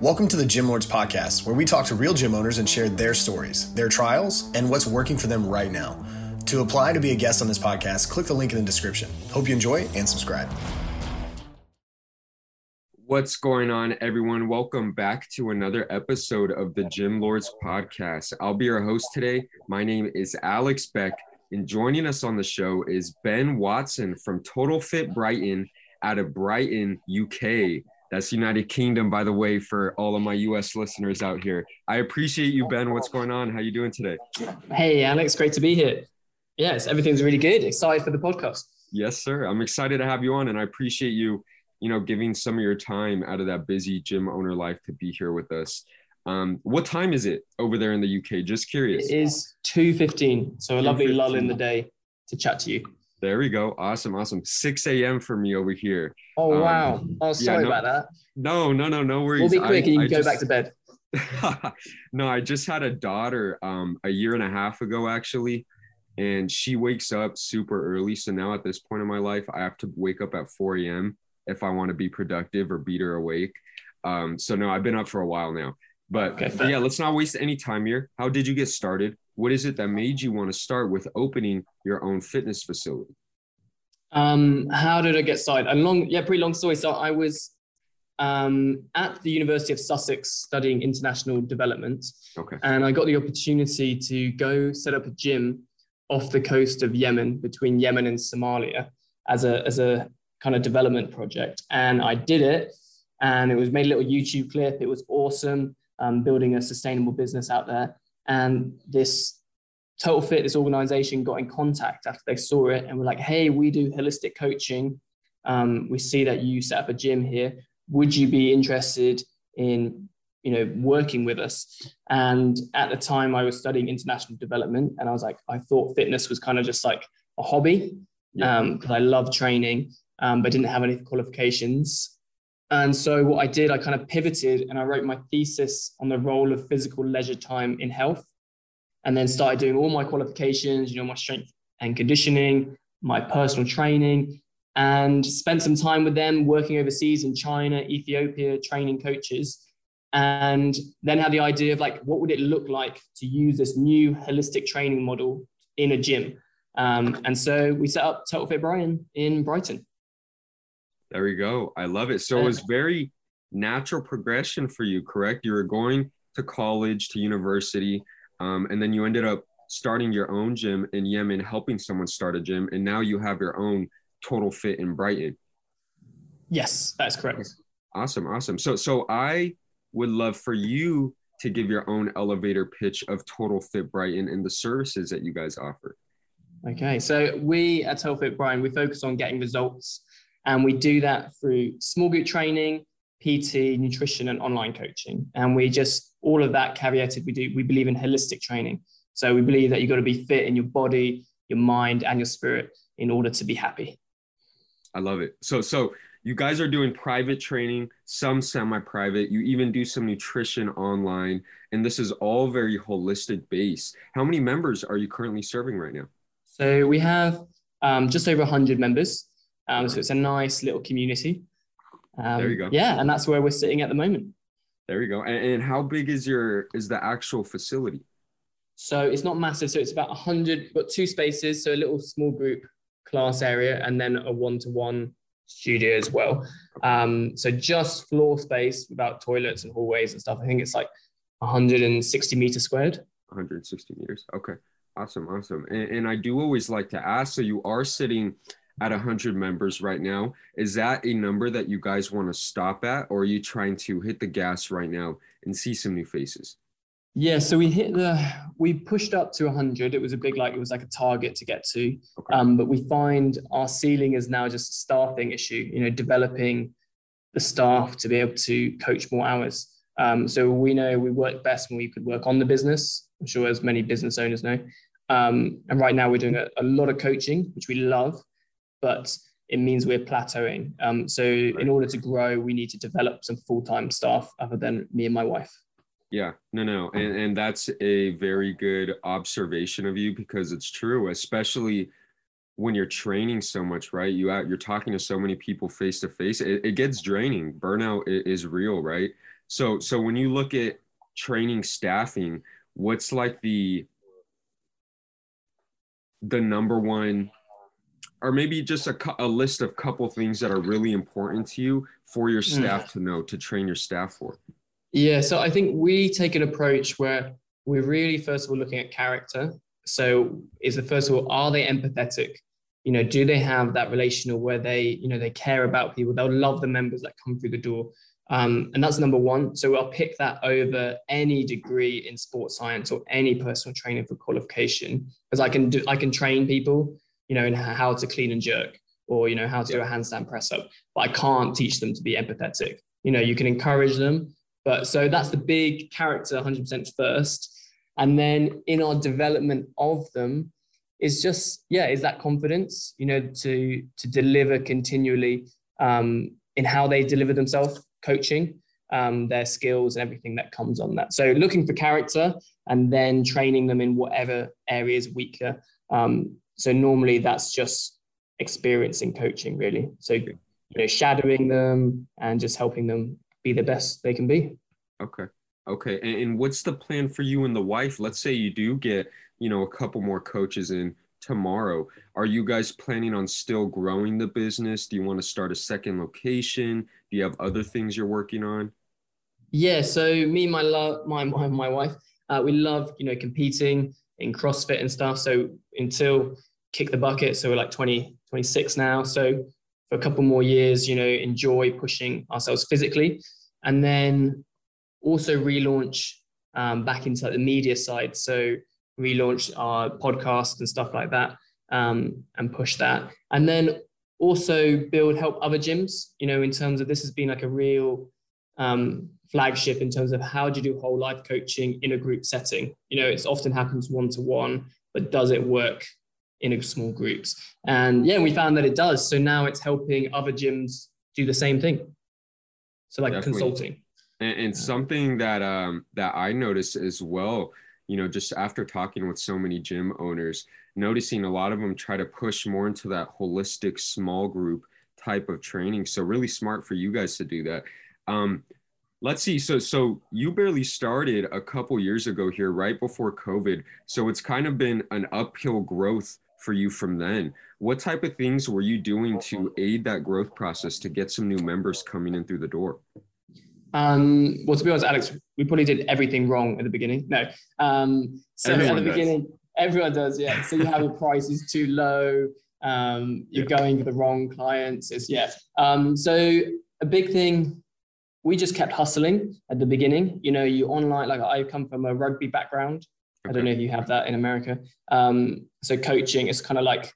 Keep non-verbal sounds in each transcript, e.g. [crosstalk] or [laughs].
Welcome to the Gym Lords Podcast, where we talk to real gym owners and share their stories, their trials, and what's working for them right now. To apply to be a guest on this podcast, click the link in the description. Hope you enjoy and subscribe. What's going on, everyone? Welcome back to another episode of the Gym Lords Podcast. I'll be your host today. My name is Alex Beck, and joining us on the show is Ben Watson from Total Fit Brighton out of Brighton, UK. That's United Kingdom, by the way, for all of my US listeners out here. I appreciate you, Ben. What's going on? How you doing today? Hey, Alex. Great to be here. Yes, everything's really good. Excited for the podcast. Yes, sir. I'm excited to have you on, and I appreciate you, you know, giving some of your time out of that busy gym owner life to be here with us. Um, what time is it over there in the UK? Just curious. It is 2.15, so a lovely lull in the day to chat to you. There we go. Awesome, awesome. 6 a.m. for me over here. Oh um, wow. Oh, sorry yeah, no, about that. No, no, no, no worries. We'll be quick I, and you can I go just, back to bed. [laughs] no, I just had a daughter um, a year and a half ago, actually, and she wakes up super early. So now at this point in my life, I have to wake up at 4 a.m. if I want to be productive or beat her awake. Um, so no, I've been up for a while now. But, okay, but yeah, let's not waste any time here. How did you get started? What is it that made you want to start with opening your own fitness facility? Um, how did I get started? A long, yeah, pretty long story. So I was um, at the University of Sussex studying international development. Okay. And I got the opportunity to go set up a gym off the coast of Yemen, between Yemen and Somalia, as a, as a kind of development project. And I did it, and it was made a little YouTube clip. It was awesome, um, building a sustainable business out there. And this Total Fit, this organization, got in contact after they saw it and were like, hey, we do holistic coaching. Um, we see that you set up a gym here. Would you be interested in you know working with us and at the time i was studying international development and i was like i thought fitness was kind of just like a hobby because um, i love training um, but didn't have any qualifications and so what i did i kind of pivoted and i wrote my thesis on the role of physical leisure time in health and then started doing all my qualifications, you know, my strength and conditioning, my personal training, and spent some time with them working overseas in China, Ethiopia, training coaches. And then had the idea of like, what would it look like to use this new holistic training model in a gym? Um, and so we set up Total Fit Brighton in Brighton. There we go. I love it. So it was very natural progression for you, correct? You were going to college, to university, um, and then you ended up starting your own gym in Yemen, helping someone start a gym, and now you have your own Total Fit in Brighton. Yes, that's correct. Awesome, awesome. So, so I would love for you to give your own elevator pitch of Total Fit Brighton and the services that you guys offer. Okay, so we at Total Fit Brighton we focus on getting results, and we do that through small group training, PT, nutrition, and online coaching. And we just all of that caveated. We do we believe in holistic training. So we believe that you've got to be fit in your body, your mind, and your spirit in order to be happy. I love it. So so you guys are doing private training, some semi-private. You even do some nutrition online, and this is all very holistic based. How many members are you currently serving right now? So we have um, just over 100 members. Um, so it's a nice little community. Um, there you go. Yeah, and that's where we're sitting at the moment. There you go. And, and, how big is your is the actual facility? So it's not massive. So it's about hundred, but two spaces. So a little small group class area, and then a one to one studio as well. Um, so just floor space without toilets and hallways and stuff. I think it's like 160 meters squared. 160 meters. Okay. Awesome. Awesome. And, and I do always like to ask. So you are sitting at 100 members right now. Is that a number that you guys want to stop at, or are you trying to hit the gas right now and see some new faces? Yeah, so we hit the we pushed up to 100. It was a big like it was like a target to get to, okay. um, but we find our ceiling is now just a staffing issue. You know, developing the staff to be able to coach more hours. Um, so we know we work best when we could work on the business. I'm sure as many business owners know. Um, and right now we're doing a, a, lot of coaching, which we love but it means we're plateauing. Um, so in order to grow, we need to develop some full-time staff other than me and my wife. Yeah, no, no. And, and that's a very good observation of you because it's true, especially when you're training so much, right? You out, you're talking to so many people face to face. It gets draining. Burnout is real, right? So, so when you look at training staffing, what's like the the number one or maybe just a, a list of couple things that are really important to you for your hmm. staff mm. to know to train your staff for yeah so i think we take an approach where we're really first of all looking at character so is the first of all are they empathetic you know do they have that relational where they you know they care about people they'll love the members that come through the door um, and that's number one. So I'll pick that over any degree in sports science or any personal training for qualification, because I can do I can train people, you know, in how to clean and jerk or you know how to yeah. do a handstand press up, but I can't teach them to be empathetic. You know, you can encourage them, but so that's the big character 100% first, and then in our development of them is just yeah, is that confidence, you know, to to deliver continually um, in how they deliver themselves coaching, um, their skills and everything that comes on that. So looking for character and then training them in whatever areas weaker. Um, so normally that's just experiencing coaching really. So you know, shadowing them and just helping them be the best they can be. Okay. Okay. And, and what's the plan for you and the wife? Let's say you do get, you know, a couple more coaches in tomorrow. Are you guys planning on still growing the business? Do you want to start a second location? Do you have other things you're working on? Yeah, so me and my love, my, my my wife, uh, we love you know competing in CrossFit and stuff. So until kick the bucket, so we're like 20, 26 now. So for a couple more years, you know, enjoy pushing ourselves physically, and then also relaunch um, back into like the media side. So relaunch our podcast and stuff like that um, and push that. And then also build, help other gyms, you know, in terms of this has been like a real um, flagship in terms of how do you do whole life coaching in a group setting? You know, it's often happens one to one, but does it work in small groups? And yeah, we found that it does. So now it's helping other gyms do the same thing. So like Definitely. consulting. And, and something that um, that I noticed as well you know, just after talking with so many gym owners, noticing a lot of them try to push more into that holistic small group type of training. So really smart for you guys to do that. Um, let's see. So so you barely started a couple years ago here, right before COVID. So it's kind of been an uphill growth for you from then. What type of things were you doing to aid that growth process to get some new members coming in through the door? Um, well, to be honest, Alex, we probably did everything wrong at the beginning. No. Um, so everyone at the does. beginning, everyone does, yeah. So you have your [laughs] prices too low. Um, you're yeah. going for the wrong clients. It's yeah. Um, so a big thing, we just kept hustling at the beginning. You know, you online, like I come from a rugby background. Okay. I don't know if you have that in America. Um, so coaching is kind of like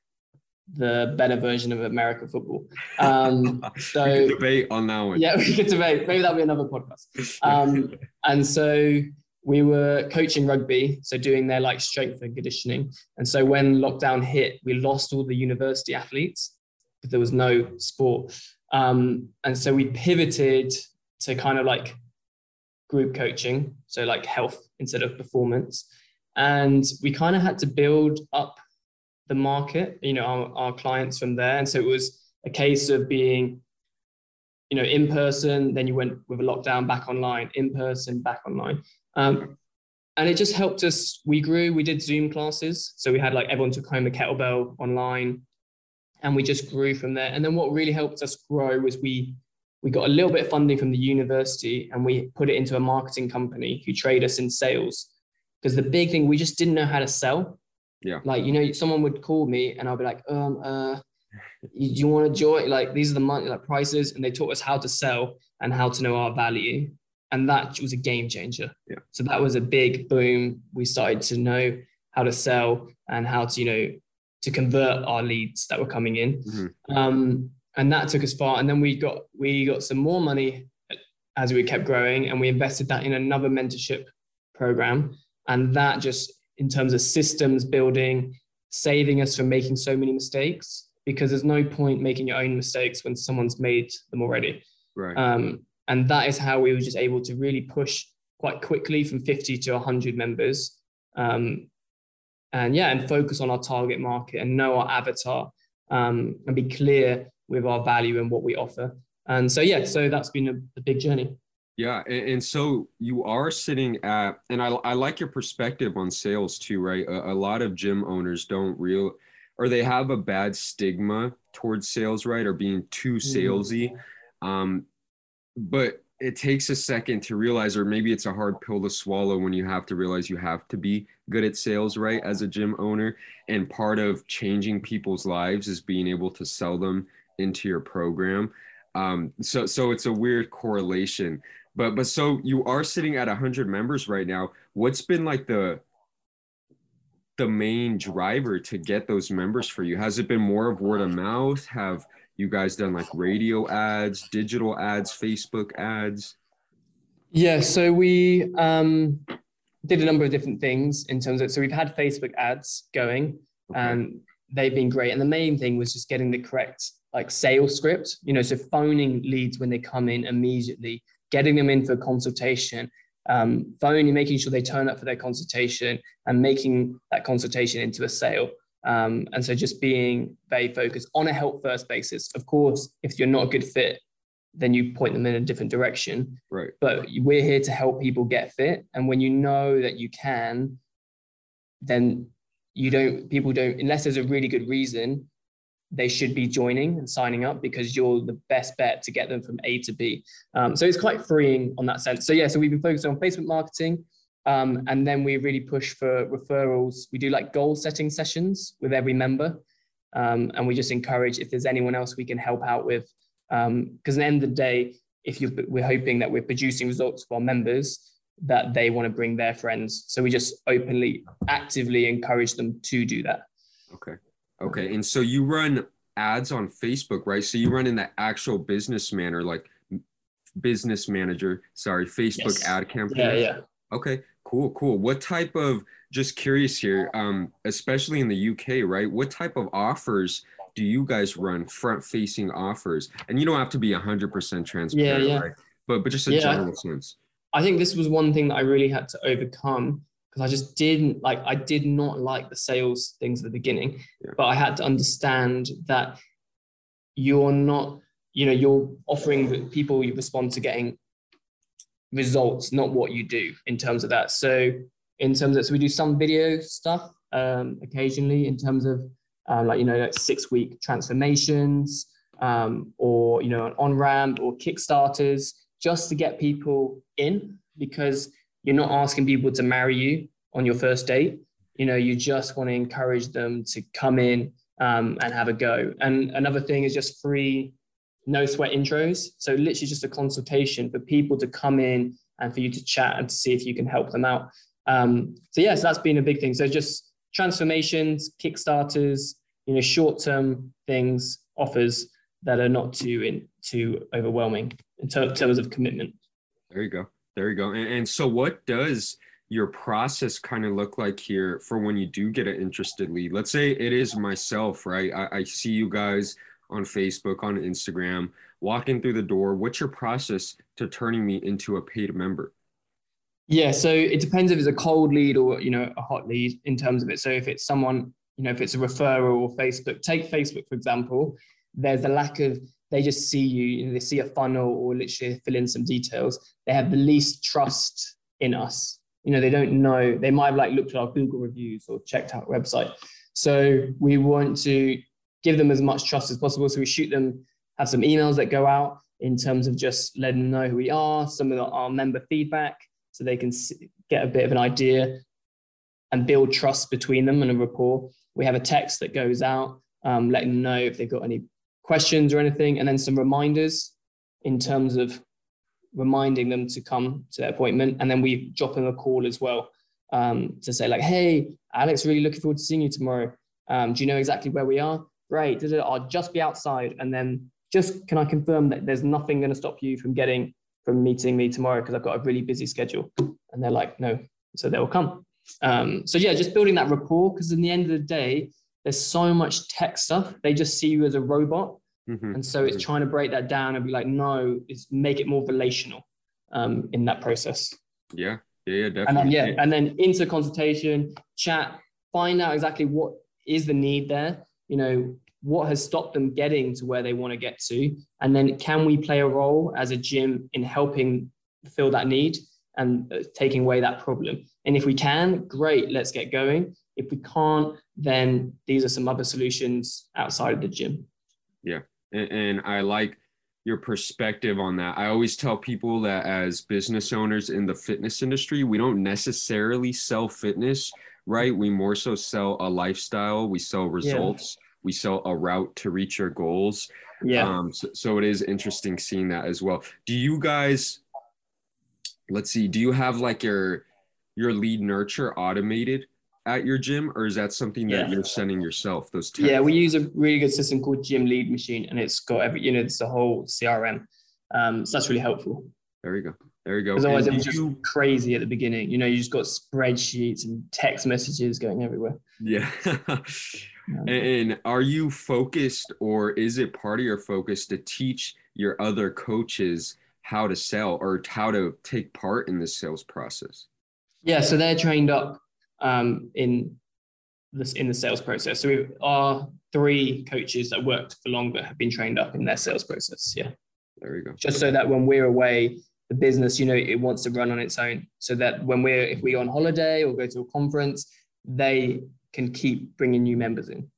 the better version of American football. Um, [laughs] so we could debate on that one. Yeah, [laughs] we could debate. Maybe that'll be another podcast. Um, and so we were coaching rugby, so doing their like strength and conditioning. And so when lockdown hit, we lost all the university athletes because there was no sport. Um, and so we pivoted to kind of like group coaching, so like health instead of performance. And we kind of had to build up the market, you know, our, our clients from there. And so it was a case of being, you know, in person, then you went with a lockdown back online, in person, back online. Um, and it just helped us. We grew, we did Zoom classes. So we had like everyone took home a kettlebell online and we just grew from there. And then what really helped us grow was we we got a little bit of funding from the university and we put it into a marketing company who trade us in sales. Because the big thing, we just didn't know how to sell. Yeah. Like, you know, someone would call me and I'll be like, um, uh, you, you want to join? Like, these are the money, like prices. And they taught us how to sell and how to know our value. And that was a game changer. Yeah. So that was a big boom. We started to know how to sell and how to, you know, to convert our leads that were coming in. Mm-hmm. Um, and that took us far. And then we got we got some more money as we kept growing, and we invested that in another mentorship program. And that just in terms of systems building, saving us from making so many mistakes because there's no point making your own mistakes when someone's made them already. Right. Um, and that is how we were just able to really push quite quickly from 50 to 100 members. Um, and yeah, and focus on our target market and know our avatar um, and be clear with our value and what we offer. And so yeah, so that's been a, a big journey. Yeah, and, and, so you are sitting at, and I, I like your perspective on sales too, right? A, a lot of gym owners don't real, or they have a bad stigma towards sales, right, or being too mm-hmm. salesy. Um, but it takes a second to realize, or maybe it's a hard pill to swallow when you have to realize you have to be good at sales, right, as a gym owner. And part of changing people's lives is being able to sell them into your program. Um, so, so it's a weird correlation. But, but so you are sitting at 100 members right now. What's been like the the main driver to get those members for you? Has it been more of word of mouth? Have you guys done like radio ads, digital ads, Facebook ads? Yeah, so we um, did a number of different things in terms of so we've had Facebook ads going okay. and they've been great. And the main thing was just getting the correct like sales script, you know, so phoning leads when they come in immediately, getting them in for consultation, um, phoning, making sure they turn up for their consultation and making that consultation into a sale. Um, and so just being very focused on a help first basis. Of course, if you're not a good fit, then you point them in a different direction. Right. But we're here to help people get fit. And when you know that you can, then you don't, people don't, unless there's a really good reason, they should be joining and signing up because you're the best bet to get them from A to B. Um, so it's quite freeing on that sense. So yeah, so we've been focused on Facebook marketing, um, and then we really push for referrals. We do like goal setting sessions with every member. Um, and we just encourage if there's anyone else we can help out with. Because um, at the end of the day, if you we're hoping that we're producing results for our members that they want to bring their friends. So we just openly, actively encourage them to do that. Okay. Okay. And so you run ads on Facebook, right? So you run in the actual business manner, like business manager, sorry, Facebook yes. ad campaign. Yeah, yeah. Okay. Cool, cool. What type of just curious here, um, especially in the UK, right? What type of offers do you guys run front facing offers? And you don't have to be hundred percent transparent, yeah, yeah. right? But but just a yeah. general sense. I think this was one thing that I really had to overcome because I just didn't like I did not like the sales things at the beginning, yeah. but I had to understand that you're not, you know, you're offering people you respond to getting results, not what you do in terms of that. So in terms of, so we do some video stuff um, occasionally in terms of um, like, you know, like six week transformations um, or, you know, an on ramp or Kickstarters just to get people in because you're not asking people to marry you on your first date. You know, you just want to encourage them to come in um, and have a go. And another thing is just free no sweat intros. So literally just a consultation for people to come in and for you to chat and to see if you can help them out. Um, so yes, yeah, so that's been a big thing. So just transformations, kickstarters, you know, short-term things, offers that are not too in too overwhelming in ter- terms of commitment. There you go. There you go. And, and so what does your process kind of look like here for when you do get an interested lead? Let's say it is myself, right? I, I see you guys on Facebook, on Instagram, walking through the door? What's your process to turning me into a paid member? Yeah, so it depends if it's a cold lead or you know a hot lead in terms of it. So if it's someone, you know, if it's a referral or Facebook, take Facebook for example. There's a lack of they just see you, you know, they see a funnel or literally fill in some details. They have the least trust in us. You know, they don't know. They might have like looked at our Google reviews or checked out website. So we want to give them as much trust as possible. So we shoot them, have some emails that go out in terms of just letting them know who we are, some of our member feedback, so they can get a bit of an idea and build trust between them and a rapport. We have a text that goes out, um, letting them know if they've got any questions or anything, and then some reminders in terms of reminding them to come to their appointment. And then we drop them a call as well um, to say, like, hey, Alex, really looking forward to seeing you tomorrow. Um, do you know exactly where we are? great, I'll just be outside. And then just can I confirm that there's nothing going to stop you from getting from meeting me tomorrow because I've got a really busy schedule. And they're like, no. So they'll come. Um, so yeah, just building that rapport because in the end of the day, there's so much tech stuff. They just see you as a robot. Mm-hmm. And so it's mm-hmm. trying to break that down and be like, no, it's make it more relational um, in that process. Yeah. Yeah, yeah, definitely. And then, yeah, and then into consultation, chat, find out exactly what is the need there. You know, what has stopped them getting to where they want to get to, and then can we play a role as a gym in helping fill that need and uh, taking away that problem? And if we can, great, let's get going. If we can't, then these are some other solutions outside of the gym. Yeah, and, and I like your perspective on that. I always tell people that as business owners in the fitness industry, we don't necessarily sell fitness, right? We more so sell a lifestyle, we sell results, yeah. we sell a route to reach your goals. Yeah. Um, so, so it is interesting seeing that as well. Do you guys, let's see, do you have like your your lead nurture automated? At your gym, or is that something that yeah. you're sending yourself? Those tests? Yeah, we use a really good system called Gym Lead Machine, and it's got every you know it's a whole CRM. Um, so that's really helpful. There you go. There you go. Because otherwise, it was just you... crazy at the beginning. You know, you just got spreadsheets and text messages going everywhere. Yeah. and are you focused, or is it part of your focus to teach your other coaches how to sell or how to take part in the sales process? Yeah, so they're trained up um, in this in the sales process. So we are three coaches that worked for longer have been trained up in their sales process. Yeah. There we go. Just so that when we're away, the business, you know, it wants to run on its own. So that when we're if we go on holiday or go to a conference, they can keep bringing new members in.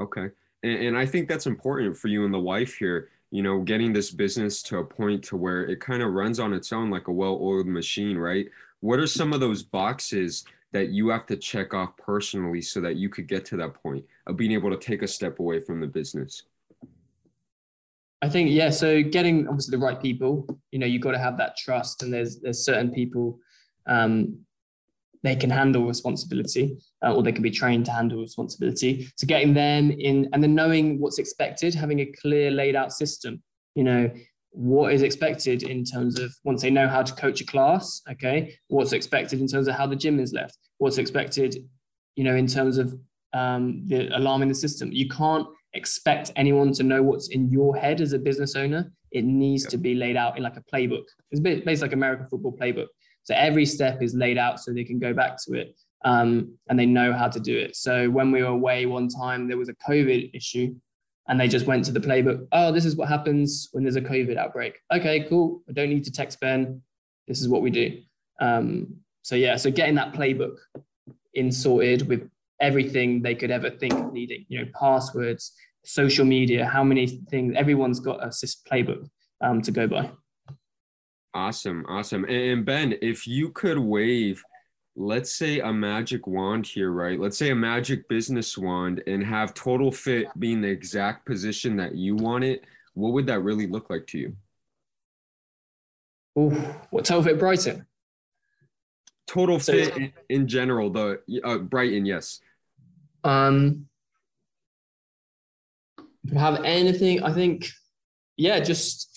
Okay, and, and I think that's important for you and the wife here. You know, getting this business to a point to where it kind of runs on its own like a well-oiled machine, right? What are some of those boxes that you have to check off personally so that you could get to that point of being able to take a step away from the business? I think yeah. So getting obviously the right people, you know, you've got to have that trust, and there's there's certain people um, they can handle responsibility, uh, or they can be trained to handle responsibility. So getting them in, and then knowing what's expected, having a clear laid out system. You know, what is expected in terms of once they know how to coach a class okay what's expected in terms of how the gym is left what's expected you know in terms of um, the alarm in the system. You can't expect anyone to know what's in your head as a business owner. It needs yep. to be laid out in like a playbook. It's basically like american football playbook. So every step is laid out so they can go back to it um, and they know how to do it. So when we were away one time there was a covid issue and they just went to the playbook. Oh, this is what happens when there's a COVID outbreak. Okay, cool. I don't need to text Ben. This is what we do. Um, so yeah, so getting that playbook in sorted with everything they could ever think of needing. You know, passwords, social media, how many things. Everyone's got a playbook um, to go by. Awesome, awesome. And Ben, if you could wave let's say a magic wand here, right? Let's say a magic business wand and have total fit being the exact position that you want it. What would that really look like to you? Oh, what total fit Brighton? Total so, fit in, in, general, the uh, Brighton, yes. Um, have anything? I think, yeah, just.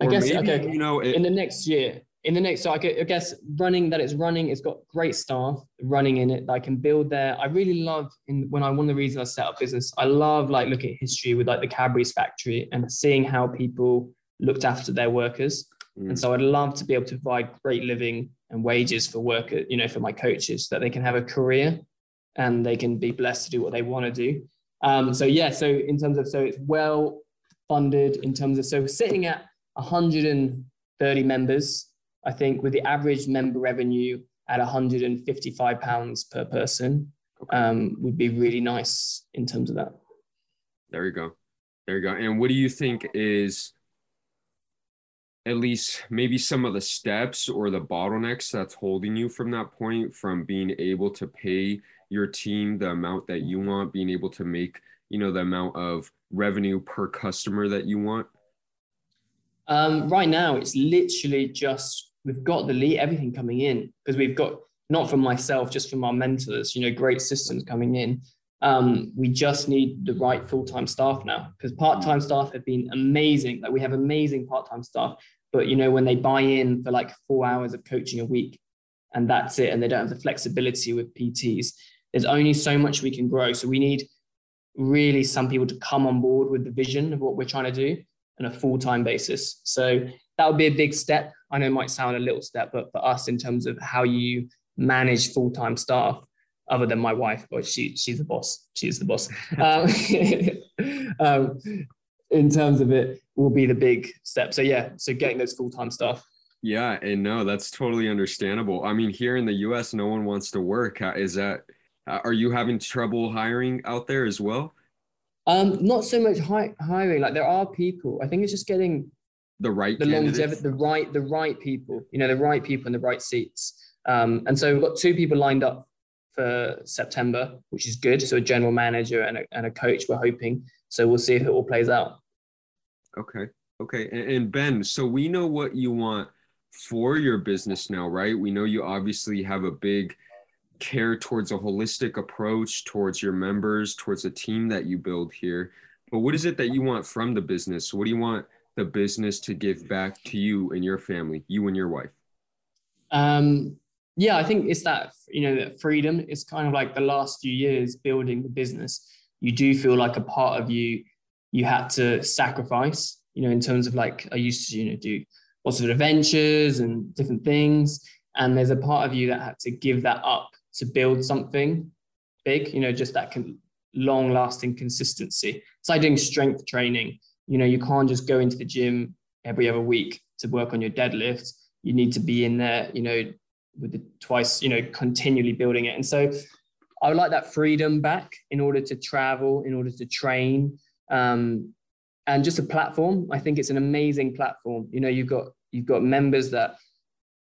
I or guess maybe, okay. You know, it, in the next year, in the next, so I guess running that it's running, it's got great staff running in it that I can build there. I really love in when I one of the reasons I set up business, I love like looking at history with like the Cadbury's factory and seeing how people looked after their workers. Mm. And so I'd love to be able to provide great living and wages for workers, you know, for my coaches that they can have a career and they can be blessed to do what they want to do. Um, so yeah, so in terms of so it's well funded in terms of so sitting at 130 members I think with the average member revenue at 155 pounds per person okay. um, would be really nice in terms of that. There you go. There you go. And what do you think is at least maybe some of the steps or the bottlenecks that's holding you from that point from being able to pay your team the amount that you want, being able to make, you know, the amount of revenue per customer that you want? Um, right now, it's literally just we've got the lead, everything coming in because we've got not from myself, just from our mentors, you know, great systems coming in. Um, we just need the right full-time staff now because part-time staff have been amazing. Like we have amazing part-time staff, but you know, when they buy in for like four hours of coaching a week and that's it, and they don't have the flexibility with PTs, there's only so much we can grow. So we need really some people to come on board with the vision of what we're trying to do on a full-time basis. So that would be a big step. I know it might sound a little step, but for us, in terms of how you manage full time staff, other than my wife, but she she's the boss. She's the boss. [laughs] um, [laughs] um, in terms of it, will be the big step. So yeah, so getting those full time staff. Yeah, and no, that's totally understandable. I mean, here in the U.S., no one wants to work. Is that? Are you having trouble hiring out there as well? Um, not so much hi- hiring. Like there are people. I think it's just getting the right the longevity, the right, the right people. You know, the right people in the right seats. Um, and so we've got two people lined up for September, which is good. So a general manager and a, and a coach. We're hoping. So we'll see if it all plays out. Okay. Okay. And, and Ben, so we know what you want for your business now, right? We know you obviously have a big care towards a holistic approach towards your members, towards the team that you build here. But what is it that you want from the business? What do you want the business to give back to you and your family, you and your wife? Um, yeah, I think it's that you know that freedom. It's kind of like the last few years building the business. You do feel like a part of you you had to sacrifice. You know, in terms of like I used to you know do lots of adventures and different things, and there's a part of you that had to give that up to build something big. You know, just that can long lasting consistency. It's like doing strength training. You know, you can't just go into the gym every other week to work on your deadlift. You need to be in there, you know, with the twice, you know, continually building it. And so I would like that freedom back in order to travel, in order to train, um, and just a platform. I think it's an amazing platform. You know, you've got you've got members that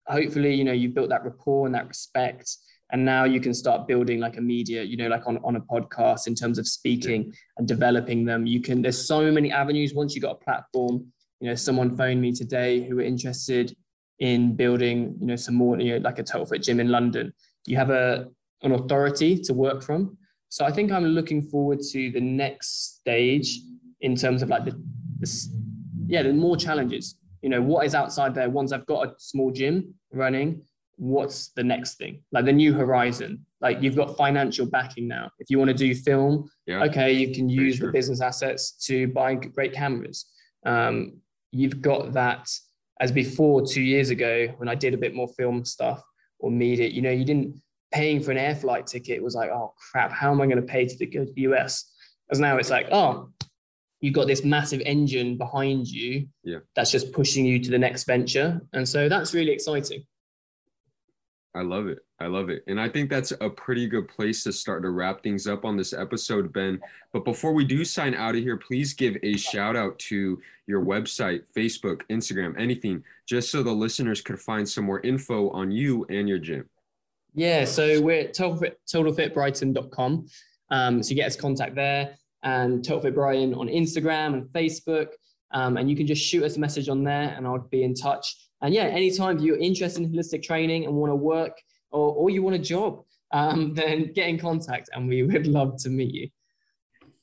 hopefully, you know, you've built that rapport and that respect. And now you can start building like a media, you know, like on, on a podcast in terms of speaking and developing them. You can, there's so many avenues. Once you got a platform, you know, someone phoned me today who were interested in building, you know, some more, you know, like a total fit gym in London. You have a an authority to work from. So I think I'm looking forward to the next stage in terms of like the, the yeah, the more challenges. You know, what is outside there? Once I've got a small gym running, what's the next thing? Like the new horizon. Like you've got financial backing now. If you want to do film, yeah. okay, you can use the business assets to buy great cameras. Um, you've got that as before two years ago when I did a bit more film stuff or media, you know, you didn't paying for an air flight ticket was like, oh crap, how am I going to pay to go to the US? As now it's like, oh, you've got this massive engine behind you yeah. that's just pushing you to the next venture. And so that's really exciting. I love it. I love it. And I think that's a pretty good place to start to wrap things up on this episode, Ben. But before we do sign out of here, please give a shout out to your website, Facebook, Instagram, anything, just so the listeners could find some more info on you and your gym. Yeah, so we're at totalfit, totalfitbrighton.com. Um, so you get us contact there and Totalfit Brighton on Instagram and Facebook. Um, and you can just shoot us a message on there and I'll be in touch. And yeah, anytime you're interested in holistic training and want to work or, or you want a job, um, [laughs] then get in contact and we [laughs] would love to meet you.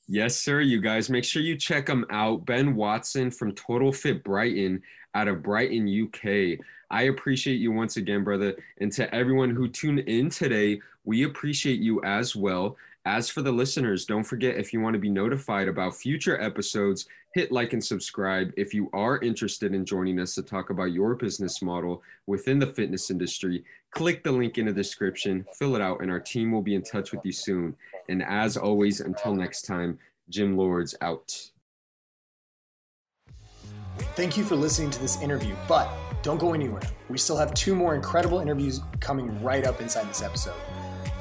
Yes, sir. You guys make sure you check them out. Ben Watson from Total Fit Brighton out of Brighton, UK. I appreciate you once again, brother. And to everyone who tuned in today, we appreciate you as well. As for the listeners, don't forget if you want to be notified about future episodes, hit like and subscribe. If you are interested in joining us to talk about your business model within the fitness industry, click the link in the description, fill it out, and our team will be in touch with you soon. And as always, until next time, Gym Lords out. Thank you for listening to this interview, but don't go anywhere. We still have two more incredible interviews coming right up inside this episode.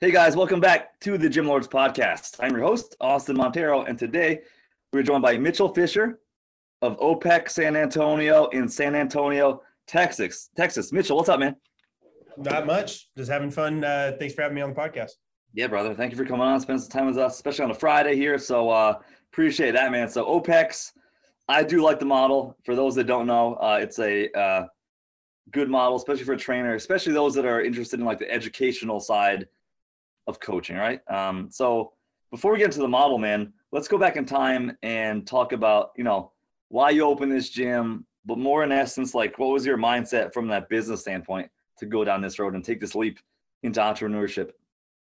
Hey guys, welcome back to the Gym Lords podcast. I'm your host, Austin Montero, and today we're joined by Mitchell Fischer of OPEX San Antonio in San Antonio, Texas. Texas. Mitchell, what's up, man? Not much. Just having fun. Uh, thanks for having me on the podcast. Yeah, brother. Thank you for coming on, spending some time with us, especially on a Friday here. So uh, appreciate that, man. So OPEX, I do like the model. For those that don't know, uh, it's a uh, good model, especially for a trainer, especially those that are interested in like the educational side of coaching, right? Um, so before we get into the model, man, let's go back in time and talk about, you know, why you opened this gym, but more in essence, like what was your mindset from that business standpoint to go down this road and take this leap into entrepreneurship?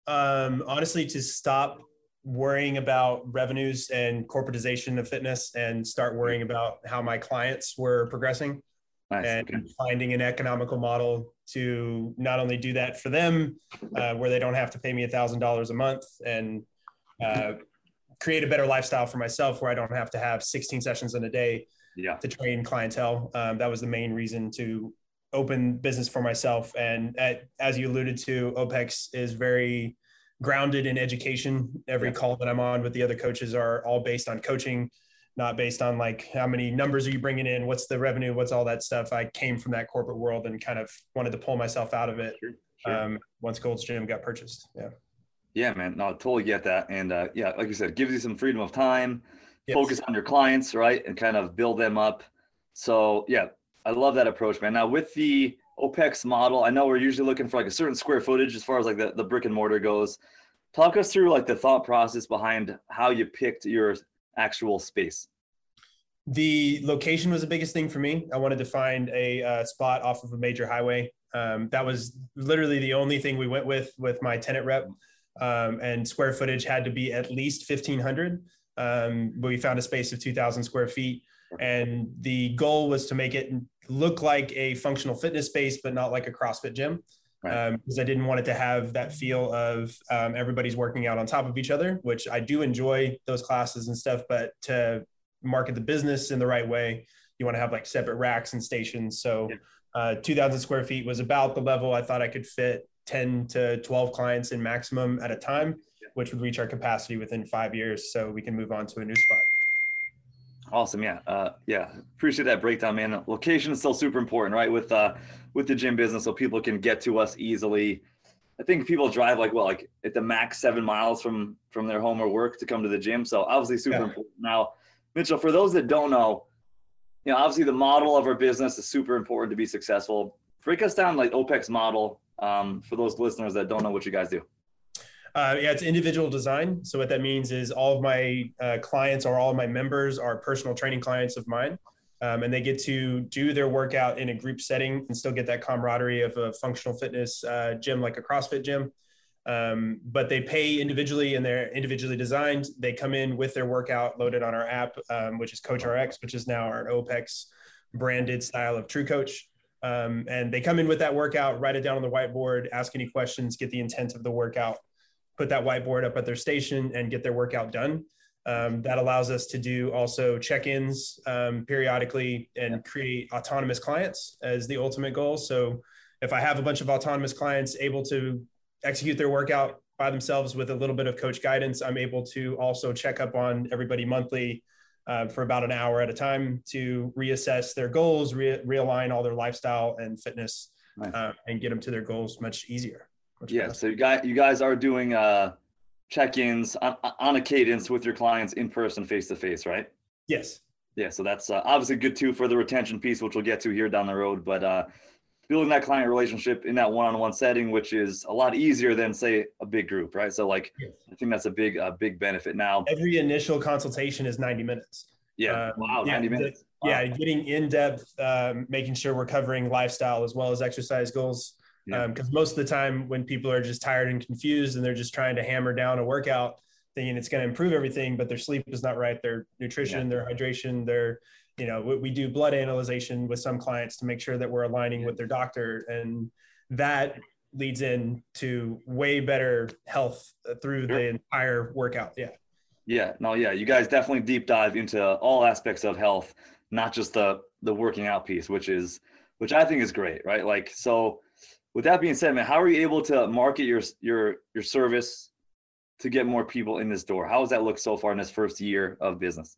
Um, honestly, to stop worrying about revenues and corporatization of fitness and start worrying about how my clients were progressing nice. and okay. finding an economical model to not only do that for them uh, where they don't have to pay me a thousand dollars a month and uh, create a better lifestyle for myself where I don't have to have 16 sessions in a day yeah. to train clientele. Um, that was the main reason to open business for myself. And at, as you alluded to, OPEX is very grounded in education. Every yeah. call that I'm on with the other coaches are all based on coaching, not based on like how many numbers are you bringing in, what's the revenue, what's all that stuff. I came from that corporate world and kind of wanted to pull myself out of it sure. Sure. Um, once Gold's Gym got purchased. Yeah. Yeah, man. No, I totally get that. And uh, yeah, like you said, gives you some freedom of time, yes. focus on your clients, right? And kind of build them up. So yeah, I love that approach, man. Now with the OPEX model, I know we're usually looking for like a certain square footage as far as like the, the brick and mortar goes. Talk us through like the thought process behind how you picked your actual space. The location was the biggest thing for me. I wanted to find a uh, spot off of a major highway. Um, that was literally the only thing we went with with my tenant rep. Um, and square footage had to be at least 1500. Um, but we found a space of 2000 square feet. And the goal was to make it look like a functional fitness space, but not like a CrossFit gym. Right. because um, I didn't want it to have that feel of um, everybody's working out on top of each other, which I do enjoy those classes and stuff. But to market the business in the right way, you want to have like separate racks and stations. So, uh, 2,000 square feet was about the level I thought I could fit 10 to 12 clients in maximum at a time, which would reach our capacity within five years. So we can move on to a new spot. Awesome. Yeah. Uh, yeah. Appreciate that breakdown, man. Location is still super important, right? With, uh, with the gym business so people can get to us easily. I think people drive like well, like at the max seven miles from from their home or work to come to the gym. So obviously super yeah. important. Now, Mitchell, for those that don't know, you know, obviously the model of our business is super important to be successful. Break us down like OPEX model um, for those listeners that don't know what you guys do. Uh, yeah, it's individual design. So what that means is all of my uh, clients or all of my members are personal training clients of mine. Um, and they get to do their workout in a group setting and still get that camaraderie of a functional fitness uh, gym like a CrossFit gym. Um, but they pay individually and they're individually designed. They come in with their workout loaded on our app, um, which is Coach RX, which is now our OPEX branded style of True Coach. Um, and they come in with that workout, write it down on the whiteboard, ask any questions, get the intent of the workout, put that whiteboard up at their station, and get their workout done. Um, that allows us to do also check-ins um, periodically and create autonomous clients as the ultimate goal. So if I have a bunch of autonomous clients able to execute their workout by themselves with a little bit of coach guidance, I'm able to also check up on everybody monthly uh, for about an hour at a time to reassess their goals, re- realign all their lifestyle and fitness, nice. uh, and get them to their goals much easier. Much yeah. Faster. So you guys, you guys are doing uh, check-ins on, on a cadence with your clients in person, face to face, right? Yes. Yeah, so that's uh, obviously good too for the retention piece, which we'll get to here down the road. But uh, building that client relationship in that one-on-one setting, which is a lot easier than say a big group, right? So like, yes. I think that's a big, uh, big benefit. Now, every initial consultation is 90 minutes. Yeah. Um, wow. 90 yeah, minutes. Wow. Yeah. Getting in depth, um, making sure we're covering lifestyle as well as exercise goals because um, most of the time when people are just tired and confused and they're just trying to hammer down a workout thinking it's going to improve everything but their sleep is not right their nutrition yeah. their hydration their you know we, we, do blood analyzation with some clients to make sure that we're aligning yeah. with their doctor and that leads in to way better health through sure. the entire workout yeah yeah no yeah you guys definitely deep dive into all aspects of health not just the the working out piece which is which i think is great right like so with that being said, man, how are you able to market your your your service to get more people in this door? How does that look so far in this first year of business?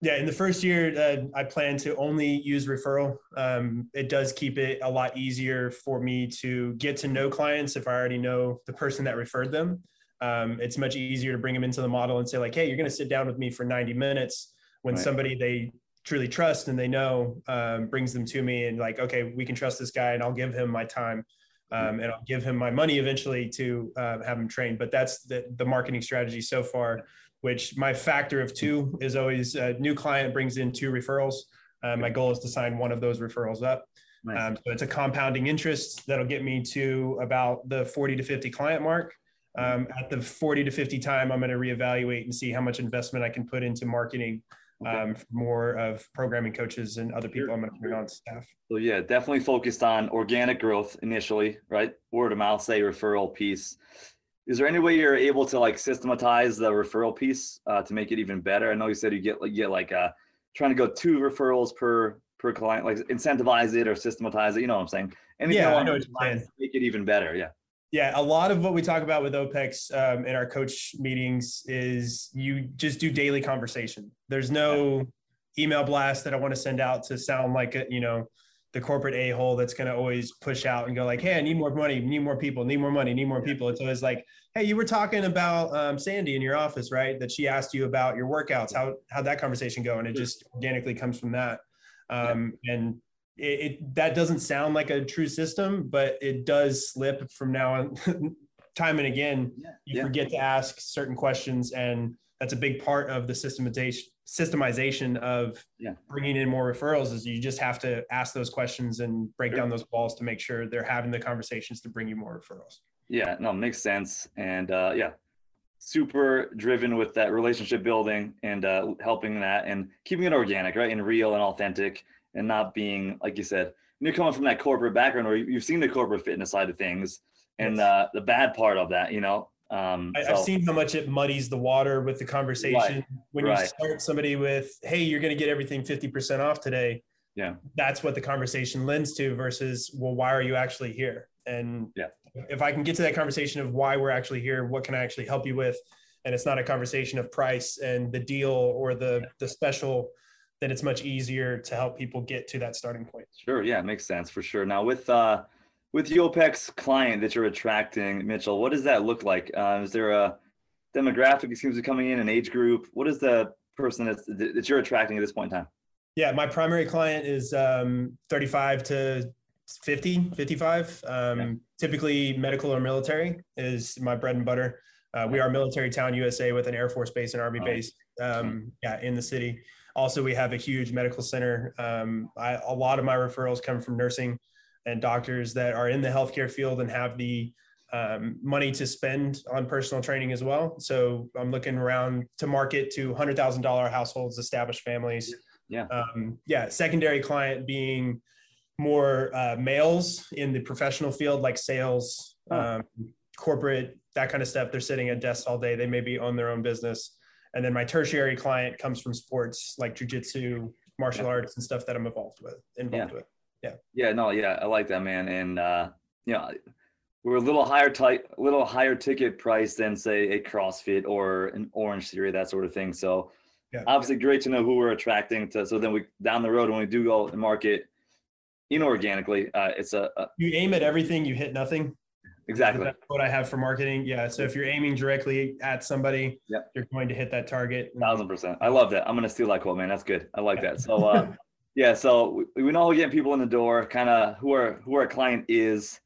Yeah, in the first year, uh, I plan to only use referral. Um, it does keep it a lot easier for me to get to know clients if I already know the person that referred them. Um, it's much easier to bring them into the model and say like, "Hey, you're going to sit down with me for 90 minutes." When right. somebody they truly trust and they know um, brings them to me and like, "Okay, we can trust this guy, and I'll give him my time." Um, and I'll give him my money eventually to uh, have him train. But that's the, the marketing strategy so far, which my factor of two is always a new client brings in two referrals. Uh, my goal is to sign one of those referrals up. Nice. Um, so it's a compounding interest that'll get me to about the 40 to 50 client mark. Um, at the 40 to 50 time, I'm going to reevaluate and see how much investment I can put into marketing okay. um, for more of programming coaches and other people sure. I'm going to bring on staff. So yeah, definitely focused on organic growth initially, right? Word of mouth, say referral piece. Is there any way you're able to like systematize the referral piece uh, to make it even better? I know you said you get like you get like uh, trying to go two referrals per per client, like incentivize it or systematize it. You know what I'm saying? Anything yeah, I know what you're saying. Make it even better. Yeah. Yeah, a lot of what we talk about with OPEX um, in our coach meetings is you just do daily conversation. There's no email blast that I want to send out to sound like a, you know the corporate a hole that's going to always push out and go like, "Hey, I need more money, need more people, need more money, need more people." It's always like, "Hey, you were talking about um, Sandy in your office, right? That she asked you about your workouts. How how'd that conversation go?" And it just organically comes from that. Um, and it, it, that doesn't sound like a true system, but it does slip from now on, [laughs] time and again. Yeah. You yeah. forget to ask certain questions, and that's a big part of the systematization systemization of yeah. bringing in more referrals. Is you just have to ask those questions and break sure. down those walls to make sure they're having the conversations to bring you more referrals. Yeah, no, makes sense, and uh, yeah, super driven with that relationship building and uh, helping that and keeping it organic, right, and real and authentic and not being like you said you're coming from that corporate background where you've seen the corporate fitness side of things and yes. uh, the bad part of that you know? Um, I, have seen how much it muddies the water with the conversation. Right, when right. you start somebody with hey you're going to get everything 50% off today yeah. that's what the conversation lends to versus well why are you actually here? And yeah. if i can get to that conversation of why we're actually here what can i actually help you with? And it's not a conversation of price and the deal or the the special then it's much easier to help people get to that starting point. Sure. Yeah, it makes sense for sure. Now with uh with the OPEX client that you're attracting, Mitchell, what does that look like? Uh, is there a demographic that seems to be coming in, an age group? What is the person that's, that you're attracting at this point in time? Yeah, my primary client is um, 35 to 50, 55. Um, yeah. Typically, medical or military is my bread and butter. Uh, we are military town USA with an Air Force base and Army oh. base um, yeah, in the city. Also, we have a huge medical center. Um, I, a lot of my referrals come from nursing and doctors that are in the healthcare field and have the um, money to spend on personal training as well. So I'm looking around to market to hundred thousand dollar households, established families. Yeah. Um, yeah. Secondary client being more uh, males in the professional field, like sales, oh. um, corporate, that kind of stuff. They're sitting at desks all day. They maybe own their own business. And then my tertiary client comes from sports like jujitsu, martial yeah. arts, and stuff that I'm involved with. Involved yeah. with. Yeah. Yeah. No. Yeah. I like that, man. And uh, you know, we're a little higher type, a little higher ticket price than say a CrossFit or an Orangetheory, that sort of thing. So yeah. obviously, great to know who we're attracting to. So then we down the road when we do go and market inorganically, uh, it's a, a you aim at everything, you hit nothing. Exactly. That's what I have for marketing. Yeah. So if you're aiming directly at somebody, yep. you're going to hit that target. Thousand percent. I love that. I'm going to steal that quote, man. That's good. I like that. So, uh, yeah. So we, we know getting people in the door, kind of who our, who our client is,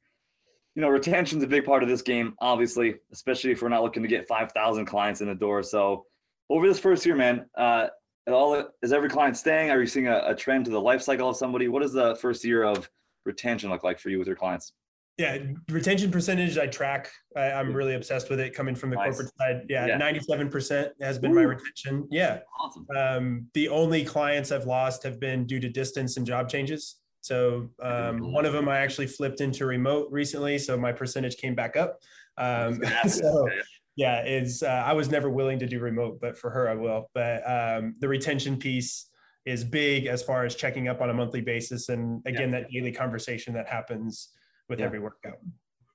you know, retention's a big part of this game, obviously, especially if we're not looking to get 5,000 clients in the door. So over this first year, man, uh, all is every client staying? Are you seeing a, a trend to the life cycle of somebody? What does the first year of retention look like for you with your clients? Yeah, retention percentage I track. I, am really obsessed with it coming from the nice. corporate side. Yeah, 97% has been Ooh. my retention. Yeah. Awesome. Um, the only clients I've lost have been due to distance and job changes. So um, one of them I actually flipped into remote recently, so my percentage came back up. Um, [laughs] so yeah, it's uh, I was never willing to do remote, but for her I will. But um, the retention piece is big as far as checking up on a monthly basis, and again yeah. that daily conversation that happens with yeah. every workout.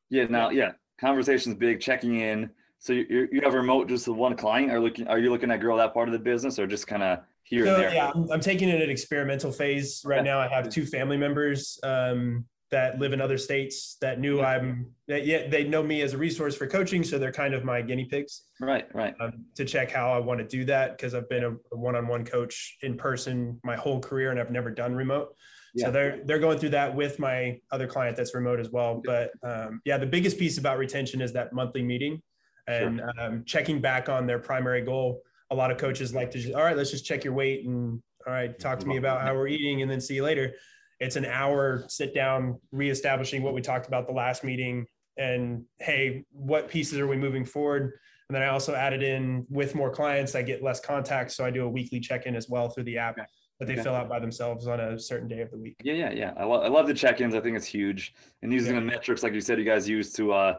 Yeah. Now, yeah, conversations big, checking in. So you you have remote just with one client. Are looking? Are you looking to grow that part of the business, or just kind of here so, and there? Yeah, I'm, I'm, taking it at experimental phase right okay. now. I have two family members um, that live in other states that knew yeah. I'm. That, yeah, they know me as a resource for coaching, so they're kind of my guinea pigs. Right. Right. Um, to check how I want to do that because I've been a, a one-on-one coach in person my whole career, and I've never done remote. Yeah. So they're they're going through that with my other client that's remote as well. But um, yeah, the biggest piece about retention is that monthly meeting and sure. um, checking back on their primary goal. A lot of coaches like to just, all right, let's just check your weight and all right, talk to me about how we're eating and then see you later. It's an hour sit down, reestablishing what we talked about the last meeting and hey, what pieces are we moving forward? And then I also added in with more clients, I get less contacts. So I do a weekly check in as well through the app. That they okay. fill out by themselves on a certain day of the week. Yeah, yeah, yeah. I, lo- I love the check-ins. I think it's huge. And using yeah. the metrics, like you said, you guys use to uh,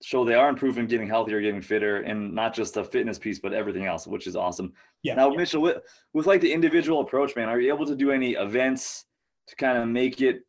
show they are improving, getting healthier, getting fitter, and not just the fitness piece, but everything else, which is awesome. Yeah. Now, yeah. Mitchell, with, with like the individual approach, man, are you able to do any events to kind of make it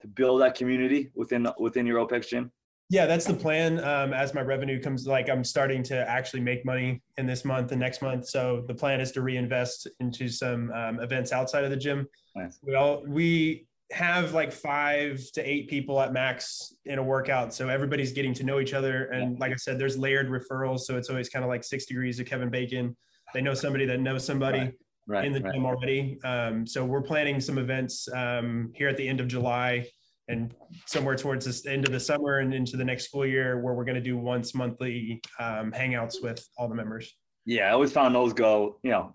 to build that community within within your OPEX gym? Yeah, that's the plan. Um, as my revenue comes, like I'm starting to actually make money in this month and next month. So the plan is to reinvest into some um, events outside of the gym. Nice. We all we have like five to eight people at max in a workout, so everybody's getting to know each other. And yeah. like I said, there's layered referrals, so it's always kind of like six degrees of Kevin Bacon. They know somebody that knows somebody. Right. Right, in the right. gym already. Um, so we're planning some events um, here at the end of July and somewhere towards the end of the summer and into the next school year where we're going to do once monthly um, hangouts with all the members. Yeah i always found those go you know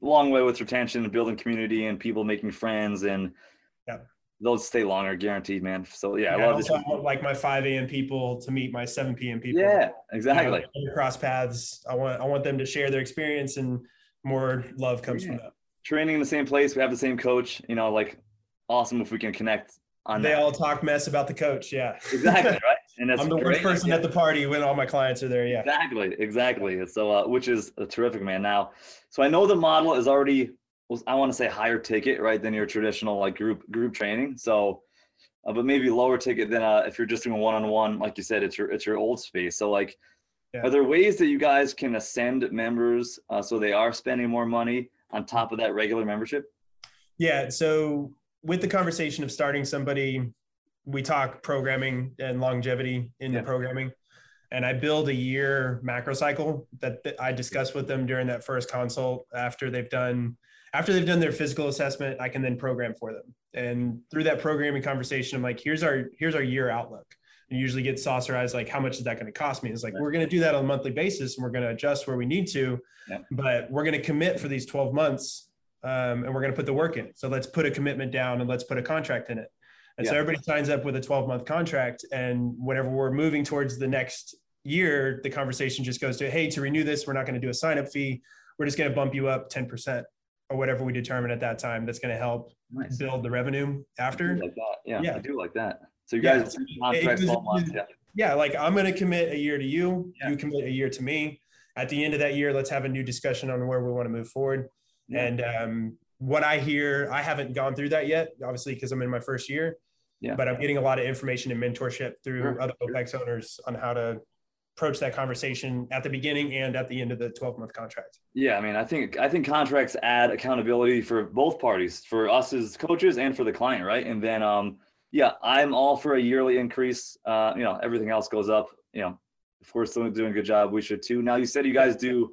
long way with retention and building community and people making friends and yeah those stay longer guaranteed man. So yeah, yeah i love this. like my 5 a.m people to meet my 7 p.m people. Yeah exactly you know, cross paths. I want i want them to share their experience and more love comes yeah. from that. Training in the same place we have the same coach you know like awesome if we can connect on they that. all talk mess about the coach. Yeah. [laughs] Exactly. Right. And that's I'm the worst person at the party when all my clients are there. Yeah. Exactly. Exactly. So, uh, which is a terrific man. Now, so I know the model is already, I want to say higher ticket, right, than your traditional like group group training. So, uh, but maybe lower ticket than uh, if you're just doing one on one. Like you said, it's your it's your old space. So, like, yeah. are there ways that you guys can ascend members uh, so they are spending more money on top of that regular membership? Yeah. So with the conversation of starting somebody, we talk programming and longevity in yeah. the programming. And I build a year macro cycle that, I discuss with them during that first consult after they've done after they've done their physical assessment, I can then program for them. And through that programming conversation, I'm like, here's our here's our year outlook. And usually get saucerized like, how much is that going to cost me? It's like, right. we're going to do that on a monthly basis and we're going to adjust where we need to, yeah. but we're going to commit for these 12 months um, and we're going to put the work in. So let's put a commitment down and let's put a contract in it. And yeah. so everybody signs up with a 12 month contract. And whenever we're moving towards the next year, the conversation just goes to, hey, to renew this, we're not going to do a sign up fee. We're just going to bump you up 10% or whatever we determine at that time. That's going to help nice. build the revenue after. like that. Yeah, yeah, I do like that. So you guys yeah. 12 months. Yeah. yeah, like I'm going to commit a year to you. Yeah. You commit a year to me. At the end of that year, let's have a new discussion on where we want to move forward. Yeah. And um, what I hear, I haven't gone through that yet, obviously, because I'm in my first year. Yeah. But I'm getting a lot of information and mentorship through sure. other OPEX owners on how to approach that conversation at the beginning and at the end of the 12 month contract. Yeah, I mean, I think I think contracts add accountability for both parties, for us as coaches and for the client, right? And then um yeah, I'm all for a yearly increase. Uh, you know, everything else goes up, you know. If we're still doing a good job, we should too. Now you said you guys do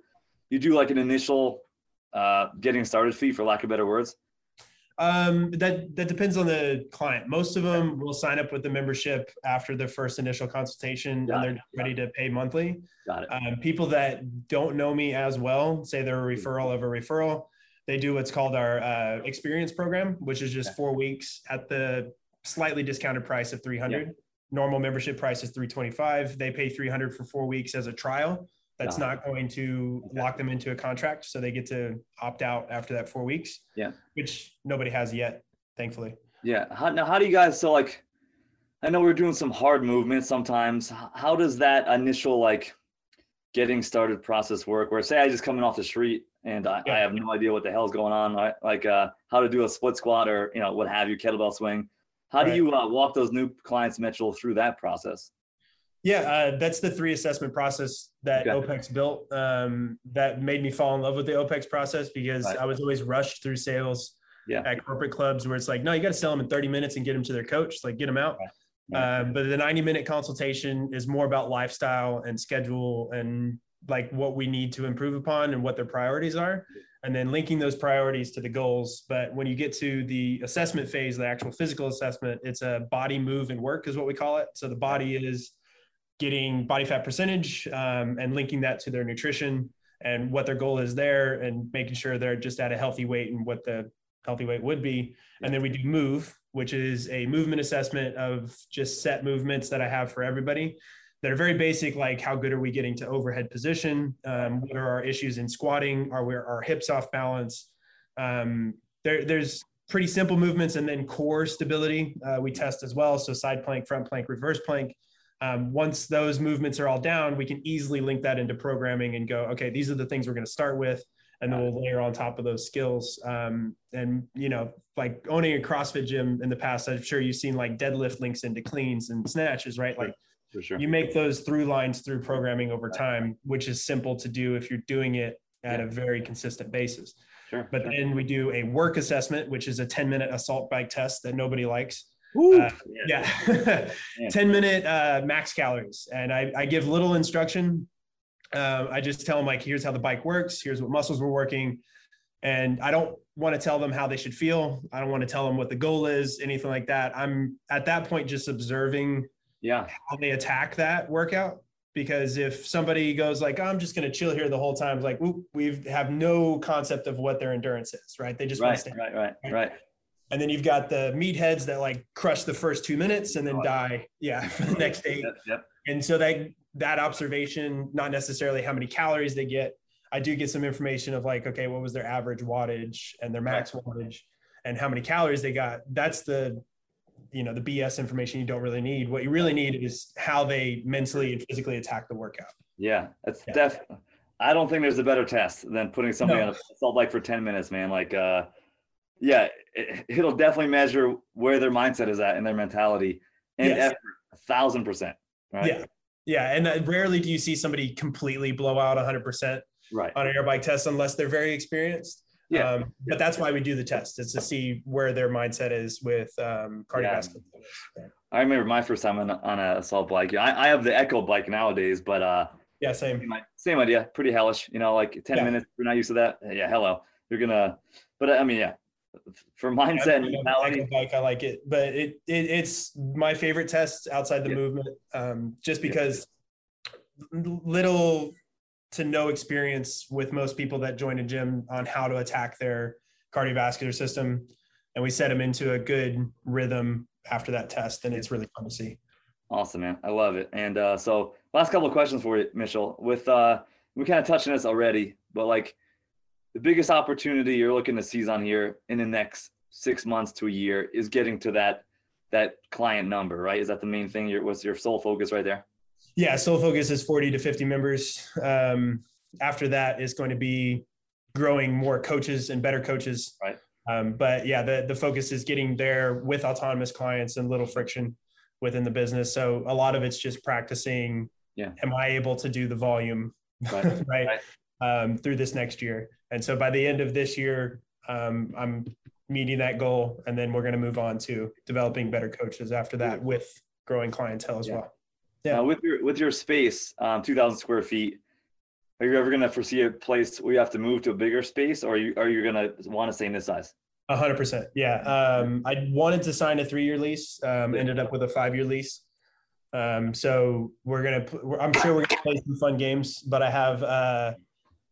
you do like an initial uh, getting started fee, for lack of better words? Um, that that depends on the client. Most of them will sign up with the membership after the first initial consultation, Got and they're it. ready to pay monthly. Got it. Um, people that don't know me as well, say they're a referral of a referral. They do what's called our uh, experience program, which is just four weeks at the slightly discounted price of 300. Yeah. Normal membership price is 325. They pay 300 for four weeks as a trial that's not going to okay. lock them into a contract. So they get to opt out after that four weeks. Yeah. Which nobody has yet, thankfully. Yeah. How, now, how do you guys, so like, I know we're doing some hard movements sometimes. How does that initial like getting started process work? Where say I just coming off the street and I, yeah. I have no idea what the hell's going on, right? like uh, how to do a split squat or you know what have you, kettlebell swing. How right. do you uh, walk those new clients, Mitchell, through that process? Yeah, uh, that's the three assessment process that okay. OPEX built. Um, that made me fall in love with the OPEX process because right. I was always rushed through sales yeah. at corporate clubs where it's like, no, you got to sell them in 30 minutes and get them to their coach, like get them out. Right. Right. Um, but the 90 minute consultation is more about lifestyle and schedule and like what we need to improve upon and what their priorities are. and then linking those priorities to the goals. But when you get to the assessment phase, the actual physical assessment, it's a body move and work is what we call it. So the body is getting body fat percentage um, and linking that to their nutrition and what their goal is there and making sure they're just at a healthy weight and what the healthy weight would be. And then we do move, which is a movement assessment of just set movements that I have for everybody that are very basic, like how good are we getting to overhead position? Um, what are our issues in squatting? Are we, our hips off balance? Um, there, there's pretty simple movements and then core stability uh, we test as well. So side plank, front plank, reverse plank. Um, once those movements are all down, we can easily link that into programming and go, okay, these are the things we're going to start with. And then we'll layer on top of those skills. Um, and, you know, like owning a CrossFit gym in the past, I'm sure you've seen like deadlift links into cleans and snatches, right? Like sure. you make those through lines through programming over time, which is simple to do if you're doing it at a very consistent basis. Sure. But then we do a work assessment, which is a 10 minute assault bike test that nobody likes. Woo. Uh, [laughs] Yeah. 10 minute uh, max calories. And I, I give little instruction. Um, I just tell them, like, here's how the bike works, here's what muscles we're working. And I don't want to tell them how they should feel. I don't want to tell them what the goal is, anything like that. I'm at that point just observing Yeah. how they attack that workout because if somebody goes like i'm just going to chill here the whole time it's like we have no concept of what their endurance is right they just want Right. to stay Right. Right. Right. And then you've got the meatheads that like crush the first two minutes and then die yeah [laughs] for the next eight Yep. Yep. and so that that observation not necessarily how many calories they get i do get some information of like okay what was their average wattage and their max wattage and how many calories they got that's the you know the bs information you don't really need what you really need is how they mentally and physically attack the workout Yeah. That's Yeah. def. I don't think there's a better test than putting somebody No. on a assault bike for 10 minutes, man. Like, uh, yeah, it, it'll definitely measure where their mindset is at and their mentality and Yes. effort, a thousand percent. Right. yeah yeah and uh, rarely do you see somebody completely blow out 100% Right. on an air bike test unless they're very experienced Yeah. Um, but that's why we do the test. is to see where their mindset is with um, cardiovascular. I remember my first time on, on a assault bike. I, I have the Echo bike nowadays, but uh, Yeah, same. same, same idea. Pretty hellish. You know, like 10 Yeah. minutes. We're not used to that. Yeah. Hello. You're gonna. But I mean, yeah. For mindset and I, mentality. bike, I like it, but it, it it's my favorite test outside the Yeah. movement, um, just Yeah. because little to no experience with most people that join a gym on how to attack their cardiovascular system, and we set them into a good rhythm after that test, and it's really fun to see. Awesome, man. I love it. And uh, so, last couple of questions for you, Mitchell. With uh, we kind of touched on this already, but like the biggest opportunity you're looking to seize on here in the next six months to a year is getting to that that client number, right? Is that the main thing? Your what's your sole focus right there? Yeah, sole Focus is 40 to 50 members. Um, after that is going to be growing more coaches and better coaches. Right. Um, but yeah, the, the focus is getting there with autonomous clients and little friction within the business. So a lot of it's just practicing. Yeah. Am I able to do the volume Right. [laughs] right, Right. Um, through this next year? And so by the end of this year, um, I'm meeting that goal, and then we're going to move on to developing better coaches after that with growing clientele as Yeah. well. Yeah. Uh, with your with your space, um, two thousand square feet. Are you ever gonna foresee a place where you have to move to a bigger space, or are you are you gonna want to stay in this size? A hundred percent. Yeah. Um, I wanted to sign a three-year lease. Um, ended up with a five-year lease. Um, so we're gonna. I'm sure we're gonna play some fun games. But I have. Uh,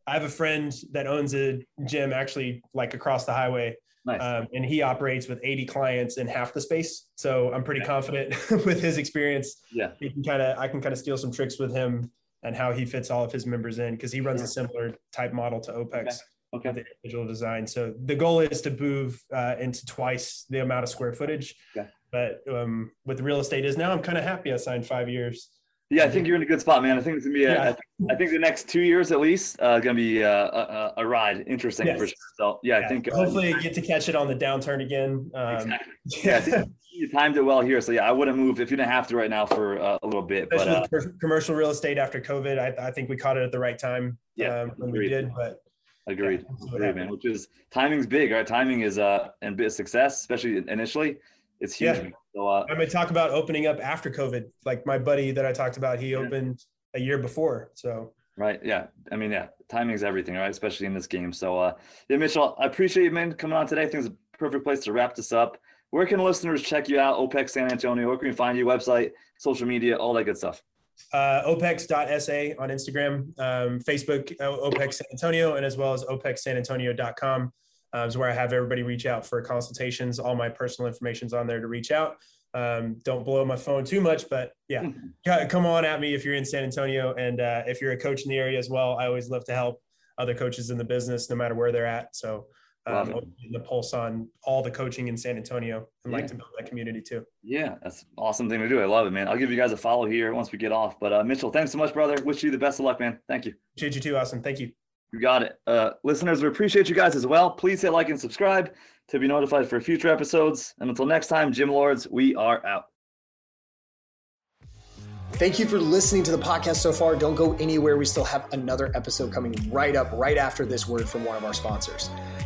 I have a friend that owns a gym actually like across the highway, Nice. um, and he operates with 80 clients in half the space. So I'm pretty confident [laughs] with his experience. Yeah. He can kind of. I can kind of steal some tricks with him and how he fits all of his members in because he runs Sure. a similar type model to OPEX okay. the individual design. So the goal is to move uh, into twice the amount of square footage. Okay. But um, with real estate is now, I'm kind of happy I signed five years. Yeah, I think you're in a good spot, man. I think it's gonna be. A, Yeah. I, think, I the next two years at least uh, gonna be uh, a, a, a ride. Interesting Yes. for sure. So yeah, I Yeah, think uh, hopefully get to catch it on the downturn again. Um, Exactly. Yeah, I think [laughs] you timed it well here. So yeah, I wouldn't move if you didn't have to right now for uh, a little bit. But Especially uh, with commercial real estate after COVID, I, I think we caught it at the right time Yeah, um, when we did. But agreed, yeah, we'll see what agreed, man. Which is timing's big, right? Timing is uh and bit of success, especially initially. It's huge. Yeah. I'm going to talk about opening up after COVID. Like my buddy that I talked about, he Yeah. opened a year before. So Right. Yeah. I mean, yeah, timing is everything, right? Especially in this game. So, uh, yeah, Mitchell, I appreciate you, man, coming on today. I think it's a perfect place to wrap this up. Where can listeners check you out? OPEX San Antonio. Where can we find you? Website, social media, all that good stuff. Uh, OPEX.sa on Instagram, um, Facebook, OPEX San Antonio, and as well as OPEXSanAntonio.com uh, is where I have everybody reach out for consultations. All my personal information's on there to reach out. Um, don't blow my phone too much, but yeah, come on at me if you're in San Antonio. And uh, if you're a coach in the area as well, I always love to help other coaches in the business, no matter where they're at. So um, the pulse on all the coaching in San Antonio and yeah. like to build that community too. Yeah, that's awesome thing to do. I love it, man. I'll give you guys a follow here once we get off. But uh, Mitchell, thanks so much, brother. Wish you the best of luck, man. Thank you. Appreciate you too, Austin. Thank you. You got it. Uh, listeners, we appreciate you guys as well. Please hit like and subscribe to be notified for future episodes. And until next time, Gym Lords, we are out. Thank you for listening to the podcast so far. Don't go anywhere. We still have another episode coming right up, right after this word from one of our sponsors.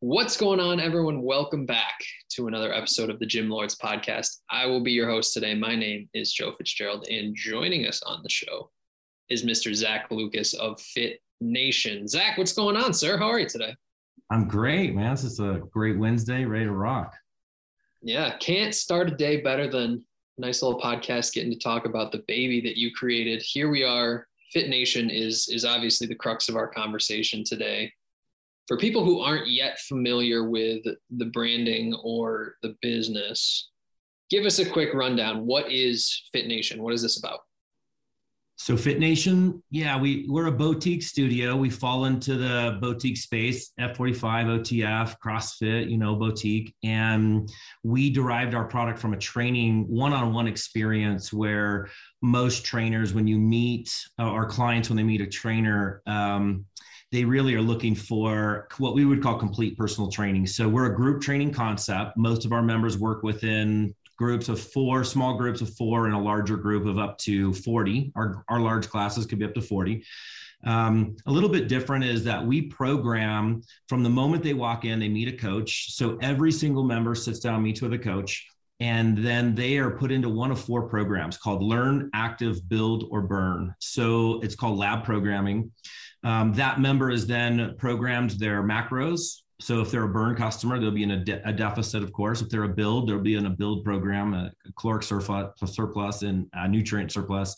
What's going on, everyone? Welcome back to another episode of the Gym Lords podcast. I will be your host today. My name is Joe Fitzgerald, and joining us on the show is Mr. Zach Lucas of Fit Nation. Zach, what's going on, sir? How are you today? I'm great, man. This is a great Wednesday, ready to rock. Yeah, can't start a day better than nice little podcast getting to talk about the baby that you created. Here we are. Fit Nation is is obviously the crux of our conversation today. For people who aren't yet familiar with the branding or the business, give us a quick rundown. What is Fit Nation? What is this about? So Fit Nation, yeah, we we're a boutique studio. We fall into the boutique space, F45, OTF, CrossFit, you know, boutique, and we derived our product from a training one-on-one experience where most trainers, when you meet uh, our clients, when they meet a trainer, um, they really are looking for what we would call complete personal training. So we're a group training concept. Most of our members work within groups of four, small groups of four, and a larger group of up to 40. Our, our large classes could be up to 40. Um, a little bit different is that we program from the moment they walk in, they meet a coach. So every single member sits down, meets with a coach, and then they are put into one of four programs called Learn, Active, Build, or Burn. So it's called lab programming. Um, that member is then programmed their macros, so if they're a burn customer, they'll be in a, de- a, deficit, of course. If they're a build, they'll be in a build program, a, a caloric surplus, surplus and a nutrient surplus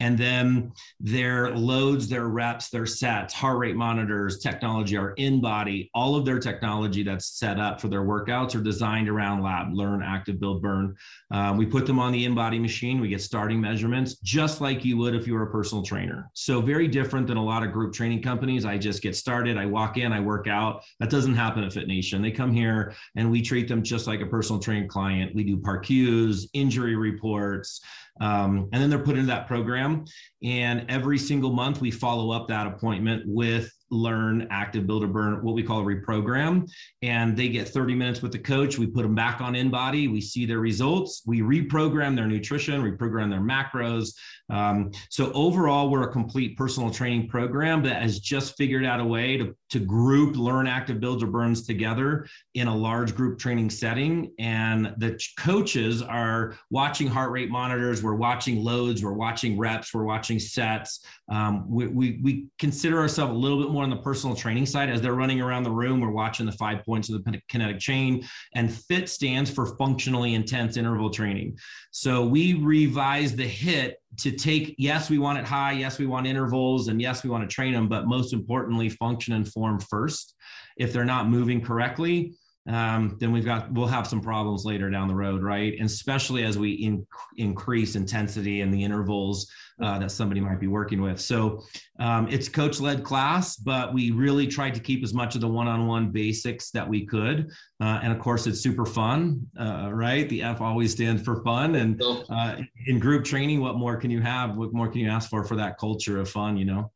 and then their loads, their reps, their sets, heart rate monitors, technology, our InBody, all of their technology that's set up for their workouts are designed around lab, learn, active, build, burn. Um, we put them on the InBody machine. We get starting measurements just like you would if you were a personal trainer. So very different than a lot of group training companies. I just get started, I walk in, I work out. That doesn't happen at Fit Nation. They come here and we treat them just like a personal training client. We do PAR-Qs, injury reports, um, and then they're put into that program. And every single month, we follow up that appointment with learn active builder burn what we call a reprogram. And they get 30 minutes with the coach. We put them back on InBody we see their results. We reprogram their nutrition reprogram their macros. Um, so overall we're a complete personal training program that has just figured out a way to, to group learn active builder burns together in a large group training setting. And the coaches are watching heart rate monitors. We're watching loads. We're watching reps. We're watching sets um, we, we, we consider ourselves a little bit more on the personal training side. As they're running around the room, we're watching the five points of the kinetic chain. And FIT stands for functionally intense interval training. So we revise the HIIT to take, yes, we want it high. Yes, we want intervals. And yes, we want to train them. But most importantly, function and form first. If they're not moving correctly, um, then we've got we'll have some problems later down the road, right? And especially as we in, increase intensity in the intervals uh, that somebody might be working with. So um, it's coach led class, but we really tried to keep as much of the one on one basics that we could. Uh, and of course, it's super fun, uh, right? The F always stands for fun. And uh, in group training, what more can you have? What more can you ask for for that culture of fun? You know?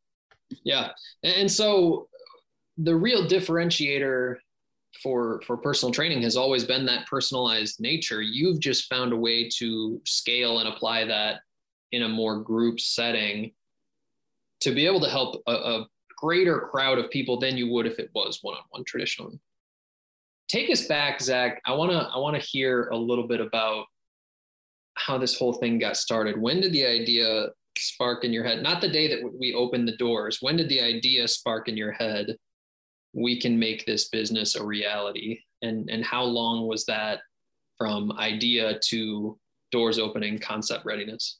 Yeah, and so the real differentiator for for personal training has always been that personalized nature. You've just found a way to scale and apply that in a more group setting to be able to help a, a greater crowd of people than you would if it was one-on-one traditionally. Take us back zach. I want to i want to hear a little bit about how this whole thing got started. When did the idea spark in your head? Not the day that we opened the doors. When did the idea spark in your head we can make this business a reality and and how long was that from idea to doors opening concept readiness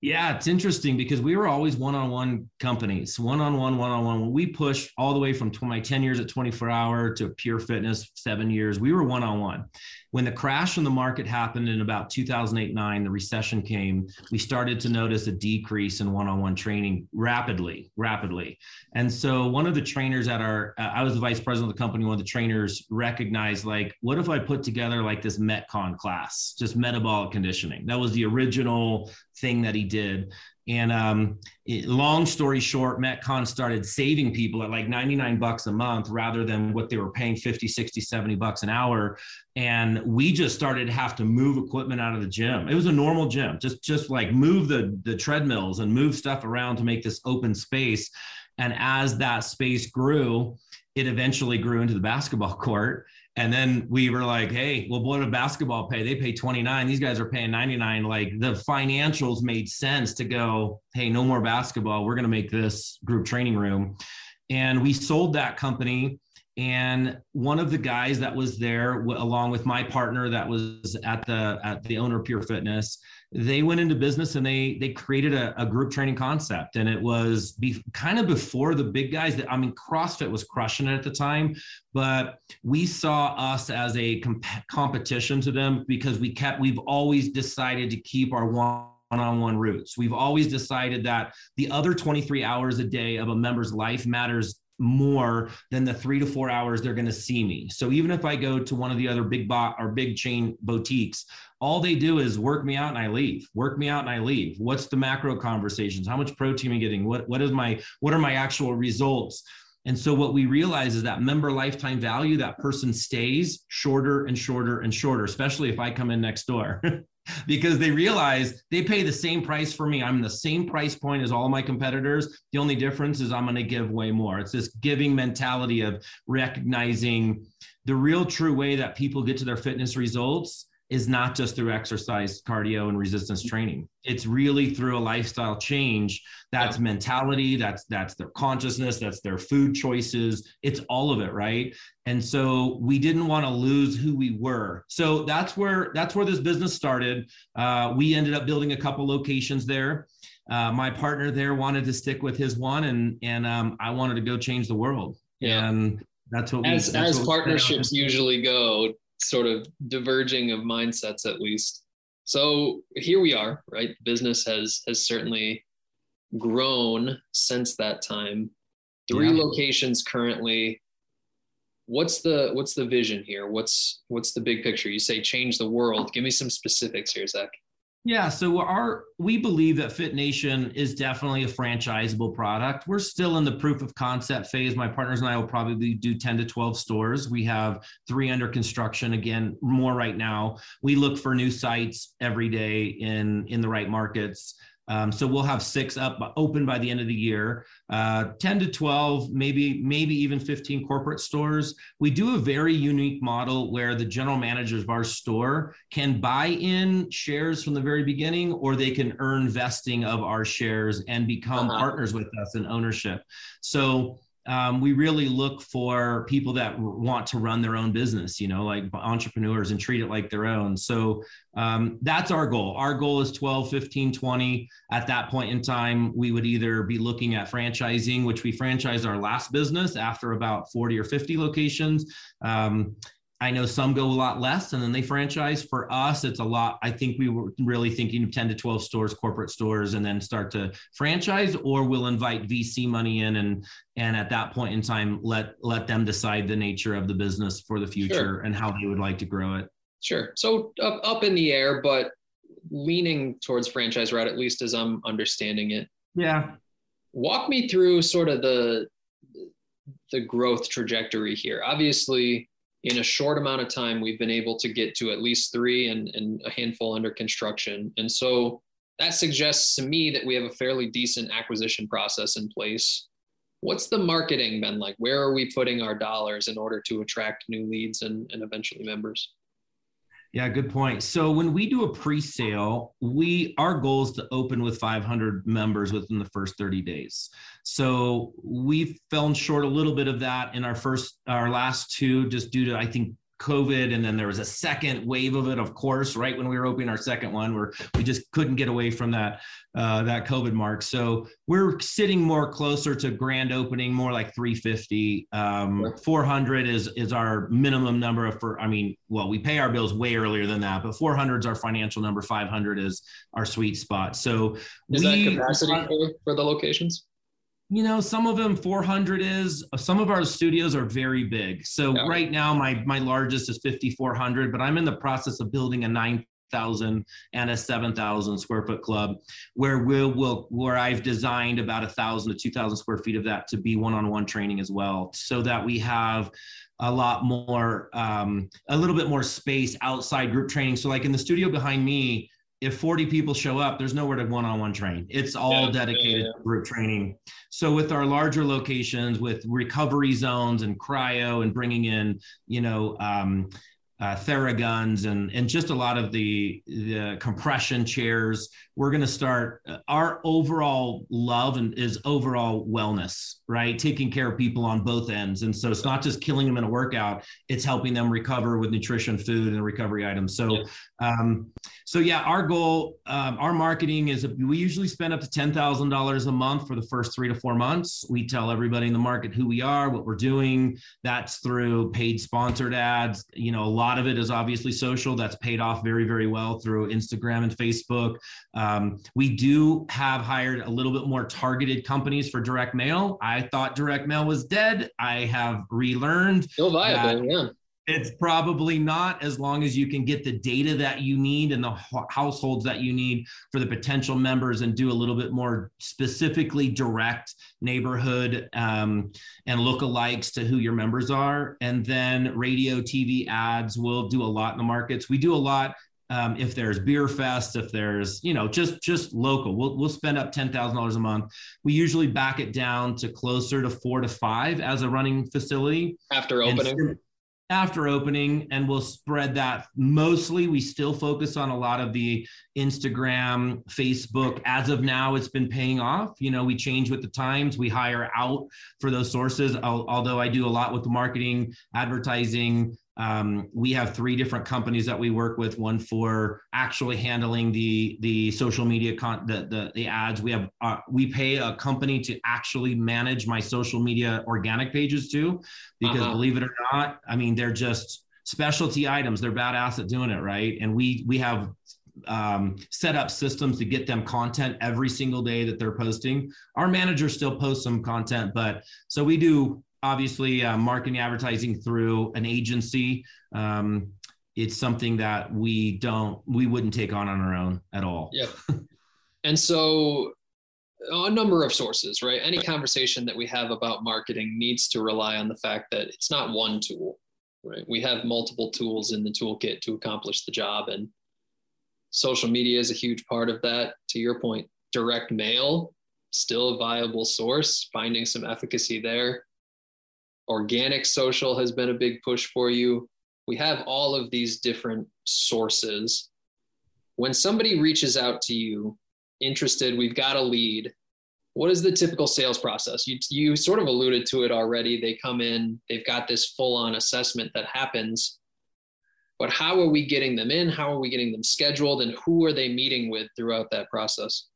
yeah, it's interesting because we were always one-on-one companies, one-on-one, one-on-one. we pushed all the way from my 10 years at 24 hour to pure fitness, seven years, we were one-on-one. When the crash in the market happened in about 2008, nine, the recession came, we started to notice a decrease in one-on-one training rapidly, rapidly. And so one of the trainers at our, uh, I was the vice president of the company, one of the trainers recognized like, what if I put together like this Metcon class, just metabolic conditioning? That was the original thing that he did. And um, it, long story short, Metcon started saving people at like 99 bucks a month rather than what they were paying 50, 60, 70 bucks an hour. And we just started to have to move equipment out of the gym. It was a normal gym, just just like move the the treadmills and move stuff around to make this open space. And as that space grew, it eventually grew into the basketball [laughs] court and then we were like, hey, well, what do basketball pay? They pay 29. These guys are paying 99. Like the financials made sense to go, hey, no more basketball. We're going to make this group training room. And we sold that company. And one of the guys that was there, along with my partner that was at the at the owner Pure Fitness, they went into business and they they created a, a group training concept and it was be, kind of before the big guys that i mean crossfit was crushing it at the time but we saw us as a comp- competition to them because we kept we've always decided to keep our one one-on-one roots. We've always decided that the other 23 hours a day of a member's life matters more than the three to four hours they're going to see me. So even if I go to one of the other big bot or big chain boutiques, all they do is work me out and I leave. Work me out and I leave. What's the macro conversations? How much protein am I getting? What what is my what are my actual results? And so what we realize is that member lifetime value, that person stays shorter and shorter and shorter, especially if I come in next door. [laughs] [laughs] because they realize they pay the same price for me. I'm the same price point as all my competitors. The only difference is I'm going to give way more. It's this giving mentality of recognizing the real true way that people get to their fitness results is not just through exercise, cardio, and resistance training. It's really through a lifestyle change. That's yeah. mentality. That's that's their consciousness. That's their food choices. It's all of it, right? And so we didn't want to lose who we were. So that's where that's where this business started. Uh, we ended up building a couple locations there. Uh, my partner there wanted to stick with his one, and and um, I wanted to go change the world. Yeah. And that's what as we, as what partnerships usually go sort of diverging of mindsets at least. So here we are, right? Business has has certainly grown since that time. Three yeah. locations currently. What's the what's the vision here? What's what's the big picture? You say change the world. Give me some specifics here, Zach. Yeah, so our we believe that Fit Nation is definitely a franchisable product. We're still in the proof of concept phase. My partners and I will probably do 10 to 12 stores. We have 3 under construction again, more right now. We look for new sites every day in in the right markets. Um, so we'll have six up open by the end of the year, uh, 10 to 12, maybe maybe even 15 corporate stores. We do a very unique model where the general managers of our store can buy in shares from the very beginning, or they can earn vesting of our shares and become uh-huh. partners with us in ownership. So um, we really look for people that want to run their own business, you know, like entrepreneurs and treat it like their own. So um, that's our goal. Our goal is 12, 15, 20. At that point in time, we would either be looking at franchising, which we franchised our last business after about 40 or 50 locations. Um, I know some go a lot less and then they franchise. For us, it's a lot. I think we were really thinking of 10 to 12 stores, corporate stores, and then start to franchise, or we'll invite VC money in and and at that point in time let let them decide the nature of the business for the future sure. and how they would like to grow it. Sure. So up, up in the air, but leaning towards franchise route, at least as I'm understanding it. Yeah. Walk me through sort of the the growth trajectory here. Obviously, in a short amount of time, we've been able to get to at least three and, and a handful under construction. And so that suggests to me that we have a fairly decent acquisition process in place. What's the marketing been like? Where are we putting our dollars in order to attract new leads and, and eventually members? Yeah, good point. So when we do a pre-sale, we our goal is to open with 500 members within the first 30 days. So we fell short a little bit of that in our first our last two just due to I think COVID, and then there was a second wave of it, of course, right when we were opening our second one, where we just couldn't get away from that uh, that COVID mark. So we're sitting more closer to grand opening, more like 350. Um, 400 is is our minimum number of for. I mean, well, we pay our bills way earlier than that, but 400 is our financial number. 500 is our sweet spot. So is we, that capacity for, for the locations? You know some of them 400 is some of our studios are very big so yeah. right now my my largest is 5400 but i'm in the process of building a 9000 and a 7000 square foot club where we'll, we'll where i've designed about a thousand to 2000 square feet of that to be one-on-one training as well so that we have a lot more um, a little bit more space outside group training so like in the studio behind me if 40 people show up, there's nowhere to one-on-one train. It's all yeah, dedicated yeah, yeah. group training. So with our larger locations, with recovery zones and cryo, and bringing in, you know, um, uh, Theraguns and and just a lot of the the compression chairs. We're going to start. Uh, our overall love and is overall wellness, right? Taking care of people on both ends, and so it's not just killing them in a workout; it's helping them recover with nutrition, food, and recovery items. So. Um, so yeah, our goal, um, our marketing is we usually spend up to ten thousand dollars a month for the first three to four months. We tell everybody in the market who we are, what we're doing. That's through paid sponsored ads. You know, a lot of it is obviously social. That's paid off very, very well through Instagram and Facebook. Um, we do have hired a little bit more targeted companies for direct mail. I thought direct mail was dead. I have relearned. Still viable, yeah. It's probably not as long as you can get the data that you need and the households that you need for the potential members and do a little bit more specifically direct neighborhood um, and lookalikes to who your members are. And then radio, TV ads will do a lot in the markets. We do a lot um, if there's beer fest if there's you know just just local we'll, we'll spend up $10000 a month we usually back it down to closer to four to five as a running facility after opening after opening and we'll spread that. Mostly we still focus on a lot of the instagram facebook. As of now it's been paying off. You know we change with the times. We hire out for those sources although i do a lot with the marketing advertising um, we have three different companies that we work with. One for actually handling the the social media con the the, the ads. We have uh, we pay a company to actually manage my social media organic pages too, because uh-huh. believe it or not, I mean they're just specialty items. They're badass at doing it, right? And we we have um, set up systems to get them content every single day that they're posting. Our manager still posts some content, but so we do obviously uh, marketing advertising through an agency um, it's something that we don't we wouldn't take on on our own at all. Yeah. And so a number of sources right? Any conversation that we have about marketing needs to rely on the fact that it's not one tool right? We have multiple tools in the toolkit to accomplish the job and social media is a huge part of that. To your point direct mail still a viable source finding some efficacy there organic social has been a big push for you. We have all of these different sources. When somebody reaches out to you, interested, we've got a lead. what is the typical sales process? You, you sort of alluded to it already. They come in, they've got this full on assessment that happens. But how are we getting them in? How are we getting them scheduled? And who are they meeting with throughout that process?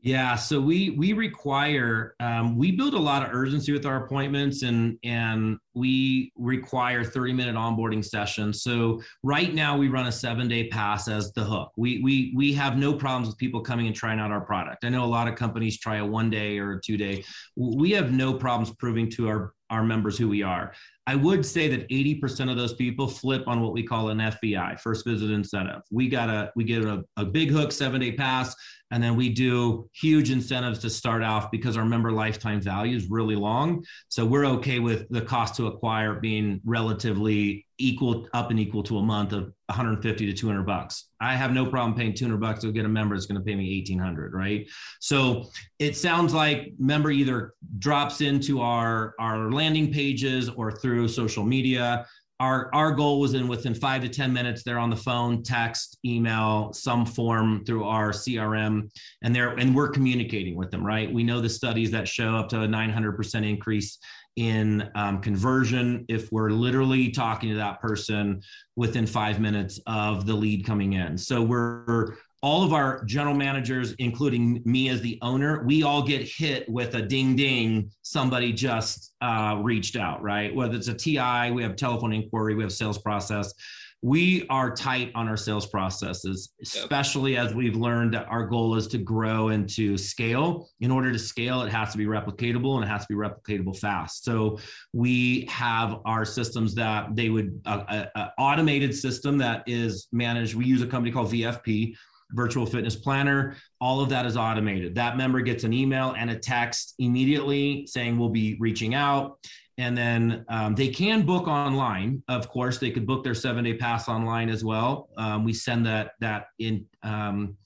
Yeah, so we we require um, we build a lot of urgency with our appointments, and and we require 30 minute onboarding sessions. So right now we run a seven day pass as the hook. We we we have no problems with people coming and trying out our product. I know a lot of companies try a one day or a two day. We have no problems proving to our our members who we are. I would say that 80% of those people flip on what we call an FBI, first visit incentive. We got a we get a, a big hook seven day pass and then we do huge incentives to start off because our member lifetime value is really long. So we're okay with the cost to acquire being relatively equal up and equal to a month of 150 to 200 bucks. I have no problem paying 200 bucks to get a member that's going to pay me 1800, right? So it sounds like member either drops into our our landing pages or through social media our our goal was in within five to ten minutes they're on the phone text email some form through our crm and they're and we're communicating with them right? We know the studies that show up to a 900% increase in um, conversion if we're literally talking to that person within five minutes of the lead coming in. So we're all of our general managers, including me as the owner, we all get hit with a ding ding. Somebody just uh, reached out, right? Whether it's a TI, we have telephone inquiry, we have sales process. We are tight on our sales processes, especially as we've learned that our goal is to grow and to scale. In order to scale, it has to be replicatable and it has to be replicatable fast. So we have our systems that they would, uh, a, automated system that is managed. We use a company called VFP, virtual fitness planner. All of that is automated. That member gets an email and a text immediately saying we'll be reaching out. And then um, they can book online. Of course, they could book their seven day pass online as well. Um, we send that that in um,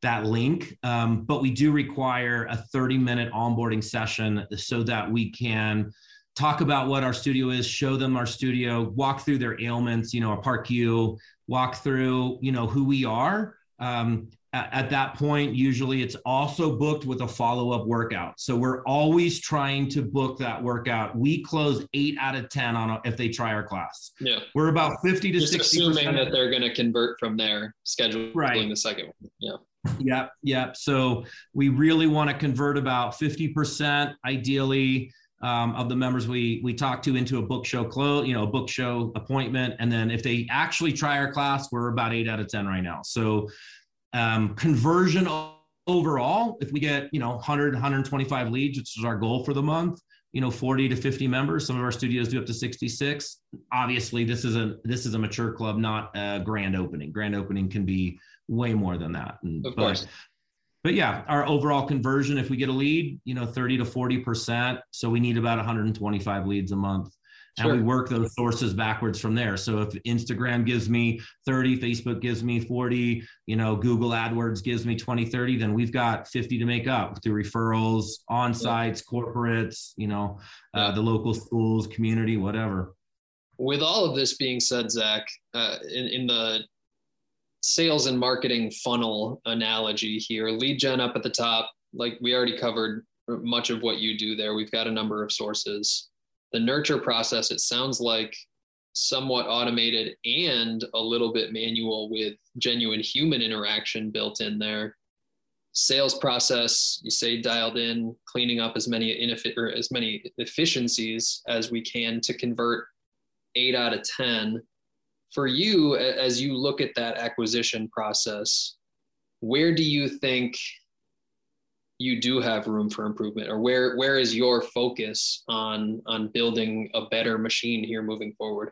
that link, um, but we do require a 30 minute onboarding session so that we can talk about what our studio is, show them our studio, walk through their ailments, you know, a PAR-Q, walk through, you know, who we are, um, at, at, that point, usually it's also booked with a follow up workout. So we're always trying to book that workout. We close eight out of 10 on a, if they try our class. Yeah. We're about 50 to Just 60 assuming that they're going to convert from their scheduling right. the second one. Yeah. Yep. Yep. So we really want to convert about 50% ideally. Um, of the members we we talk to into a book show close, you know, a book show appointment, and then if they actually try our class, we're about eight out of ten right now. So um, conversion overall, if we get you know 100 125 leads, which is our goal for the month, you know 40 to 50 members. Some of our studios do up to 66. Obviously, this is a this is a mature club, not a grand opening. Grand opening can be way more than that. And, of course. But, yeah, our overall conversion, if we get a lead, you know, 30 to 40%. So we need about 125 leads a month. Sure. And we work those sources backwards from there. So if Instagram gives me 30, Facebook gives me 40, you know, Google AdWords gives me 20, 30, then we've got 50 to make up through referrals, on sites, yeah. corporates, you know, uh, the local schools, community, whatever. With all of this being said, Zach, uh, in, in the sales and marketing funnel analogy here. Lead gen up at the top, like we already covered much of what you do there. We've got a number of sources. The nurture process, it sounds like somewhat automated and a little bit manual with genuine human interaction built in there. Sales process, you say dialed in, cleaning up as many ineffi- or as many efficiencies as we can to convert eight out of 10 for you as you look at that acquisition process where do you think you do have room for improvement? Or where where is your focus on on building a better machine here moving forward?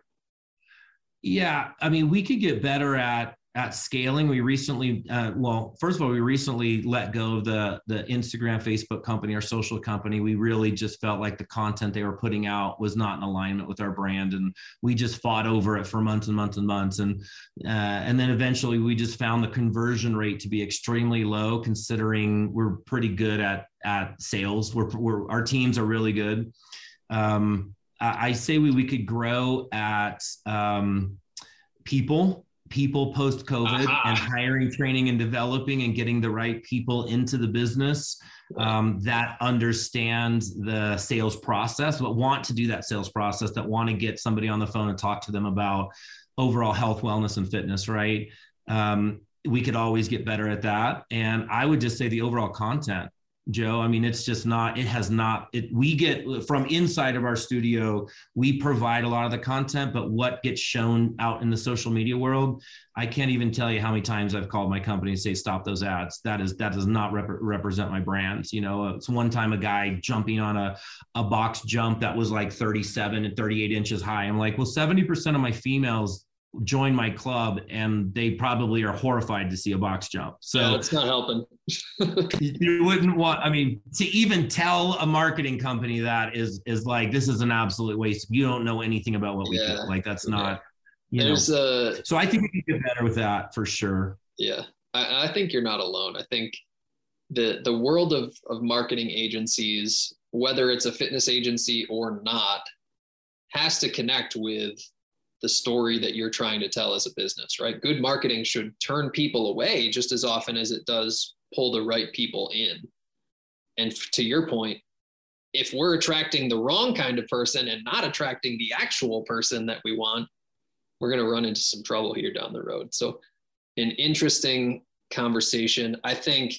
Yeah i mean we could get better at at scaling we recently uh, well first of all we recently let go of the the instagram facebook company our social company. We really just felt like the content they were putting out was not in alignment with our brand and we just fought over it for months and months and months. And uh, and then eventually we just found the conversion rate to be extremely low considering we're pretty good at at sales. We're, we're our teams are really good. Um, I, I say we, we could grow at um, people people post COVID Aha. and hiring, training, and developing and getting the right people into the business um, that understand the sales process, but want to do that sales process, that want to get somebody on the phone and talk to them about overall health, wellness, and fitness, right? Um, we could always get better at that. And I would just say the overall content Joe. I mean, it's just not, it has not, it, we get from inside of our studio, we provide a lot of the content, but what gets shown out in the social media world, I can't even tell you how many times I've called my company and say, stop those ads. That is, that does not rep- represent my brands. You know, it's one time a guy jumping on a, a box jump that was like 37 and 38 inches high. I'm like, well, 70% of my females join my club and they probably are horrified to see a box jump. So yeah, it's not helping. [laughs] you wouldn't want i mean to even tell a marketing company that is is like this is an absolute waste you don't know anything about what we Yeah. do like that's not you know There's uh so i think we can get better with that for sure yeah. I, I think you're not alone. I think the the world of of marketing agencies, whether it's a fitness agency or not, has to connect with the story that you're trying to tell as a business, right? Good marketing should turn people away just as often as it does pull the right people in. And to your point, if we're attracting the wrong kind of person and not attracting the actual person that we want, we're going to run into some trouble here down the road. So, an interesting conversation. I think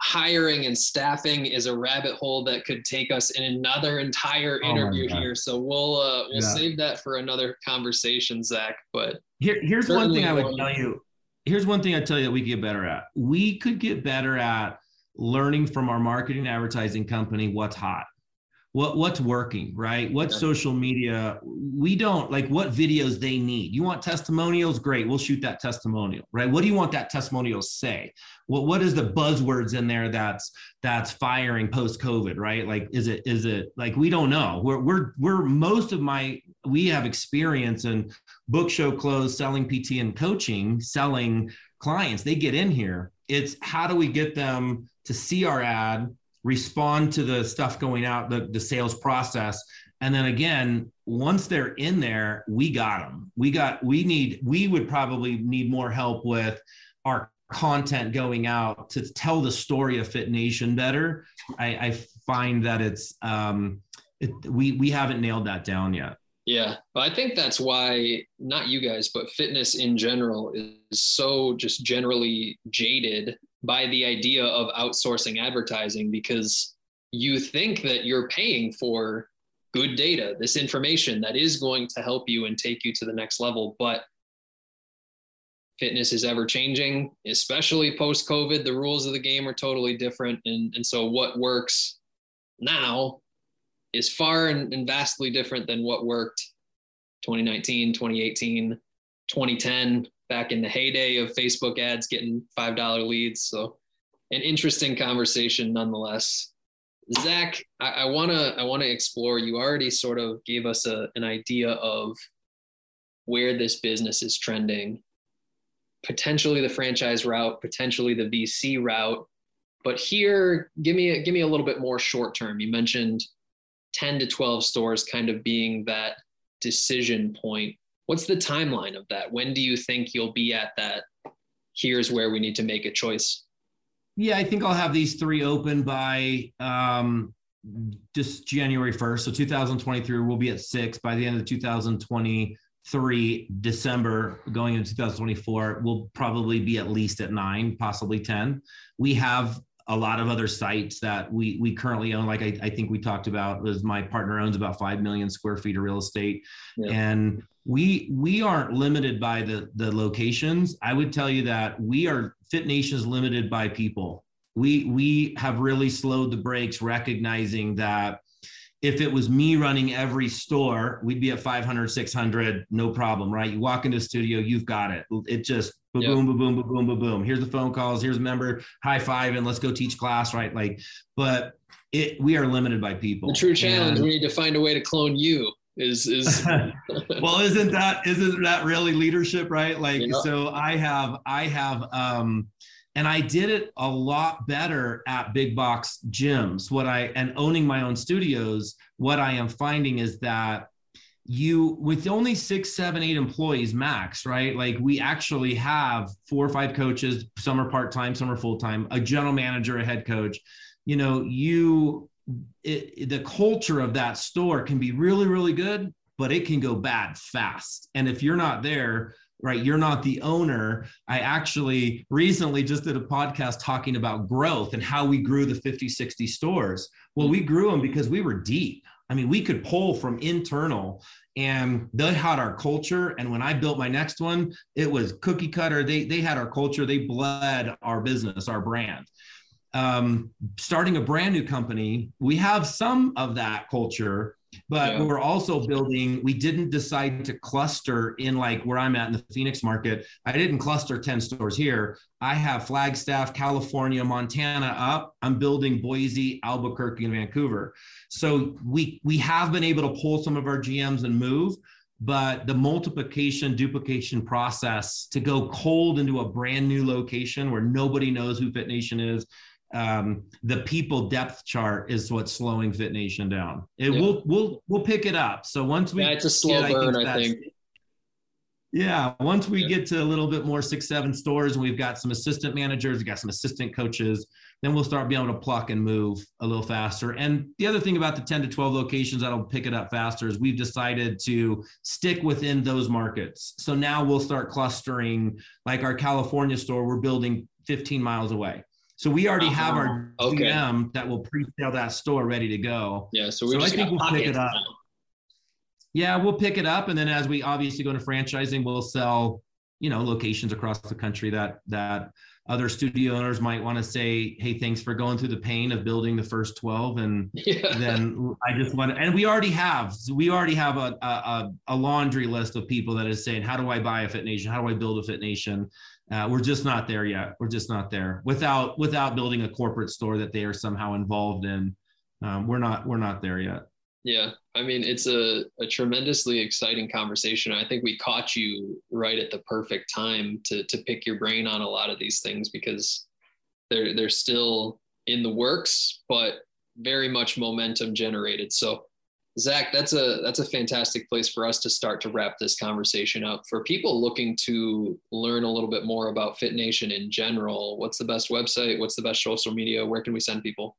hiring and staffing is a rabbit hole that could take us in another entire Oh interview God. here. So we'll uh, we'll Yeah. save that for another conversation, Zach. But Here, here's one thing I would one. tell you. Here's one thing I tell you that we could get better at. We could get better at learning from our marketing advertising company what's hot, what what's working, right? What Yeah. social media we don't like. What videos they need. You want testimonials? Great, we'll shoot that testimonial, right? What do you want that testimonial to say? What what is the buzzwords in there that's that's firing post COVID, right? Like, is it is it like we don't know. We're we're we're most of my we have experience in book show close, selling PT and coaching, selling clients. They get in here. It's how do we get them to see our ad, respond to the stuff going out, the, the sales process. And then again, once they're in there, we got them. We got, we need, we would probably need more help with our content going out to tell the story of Fit Nation better. I, I find that it's, um, it, we, we haven't nailed that down yet. Yeah, but I think that's why not you guys, but fitness in general is so just generally jaded by the idea of outsourcing advertising because you think that you're paying for good data, this information that is going to help you and take you to the next level, but fitness is ever changing, especially post COVID. The rules of the game are totally different and and so what works now is far and, and vastly different than what worked 2019, 2018, 2010, back in the heyday of Facebook ads getting $5 leads. So an interesting conversation nonetheless. Zach, I, I wanna I wanna explore. You already sort of gave us a, an idea of where this business is trending, potentially the franchise route, potentially the VC route. But here, give me a, give me a little bit more short term. You mentioned 10 to 12 stores kind of being that decision point. What's the timeline of that? When do you think you'll be at that? Here's where we need to make a choice. Yeah, I think I'll have these three open by um, just January 1st. So 2023, we'll be at six. By the end of 2023, December, going into 2024, we'll probably be at least at nine, possibly 10. We have a lot of other sites that we we currently own. Like I, I think we talked about, was my partner owns about five million square feet of real estate, Yeah. and we we aren't limited by the the locations. I would tell you that we are Fit Nation is limited by people. We we have really slowed the brakes, recognizing that if it was me running every store, we'd be at 500, 600, no problem, right? You walk into the studio, you've got it. It just boom, Yep. boom, boom, boom, boom, boom, boom, boom. Here's the phone calls. Here's a member high five and let's go teach class, right? Like, but it we are limited by people. The true challenge, And- we need to find a way to clone you. Is is [laughs] well isn't that isn't that really leadership right like Yeah. so i have i have um and i did it a lot better at big box gyms what i and owning my own studios what i am finding is that you with only six, seven, eight employees max, right? Like we actually have four or five coaches, some are part time, some are full time, a general manager, a head coach. You know, you it, the culture of that store can be really, really good, but it can go bad fast. And if you're not there, right, you're not the owner. I actually recently just did a podcast talking about growth and how we grew the 50, 60 stores. Well, we grew them because we were deep I mean, we could pull from internal and they had our culture. And when I built my next one, it was cookie cutter. They, they had our culture. They bled our business, our brand. Um, starting a brand new company, we have some of that culture, but yeah. we're also building we didn't decide to cluster in like where i'm at in the phoenix market. I didn't cluster 10 stores here. I have flagstaff california montana up. I'm building boise albuquerque and vancouver. So we we have been able to pull some of our gms and move but the multiplication duplication process to go cold into a brand new location where nobody knows who fit nation is um, the people depth chart is what's slowing Fit Nation down. It yeah. will we'll we'll pick it up. So once we yeah, it's a slow get, burn, I think. I think. Yeah, once we yeah. get to a little bit more six, seven stores, and we've got some assistant managers, we got some assistant coaches, then we'll start being able to pluck and move a little faster. And the other thing about the 10 to 12 locations that'll pick it up faster is we've decided to stick within those markets. So now we'll start clustering, like our California store, we're building 15 miles away. So we already uh-huh. have our okay. GM that will pre-sale that store ready to go. Yeah, so, so I think we'll pick it up. Now. Yeah, we'll pick it up, and then as we obviously go into franchising, we'll sell, you know, locations across the country that that other studio owners might want to say, "Hey, thanks for going through the pain of building the first 12." And [laughs] yeah. then I just want to, and we already have, we already have a, a a laundry list of people that is saying, "How do I buy a Fit Nation? How do I build a Fit Nation?" Uh, we're just not there yet. We're just not there without without building a corporate store that they are somehow involved in. Um, we're not we're not there yet. Yeah, I mean it's a, a tremendously exciting conversation. I think we caught you right at the perfect time to to pick your brain on a lot of these things because they're they're still in the works, but very much momentum generated. So Zach, that's a that's a fantastic place for us to start to wrap this conversation up. For people looking to learn a little bit more about Fit Nation in general, what's the best website? What's the best social media? Where can we send people?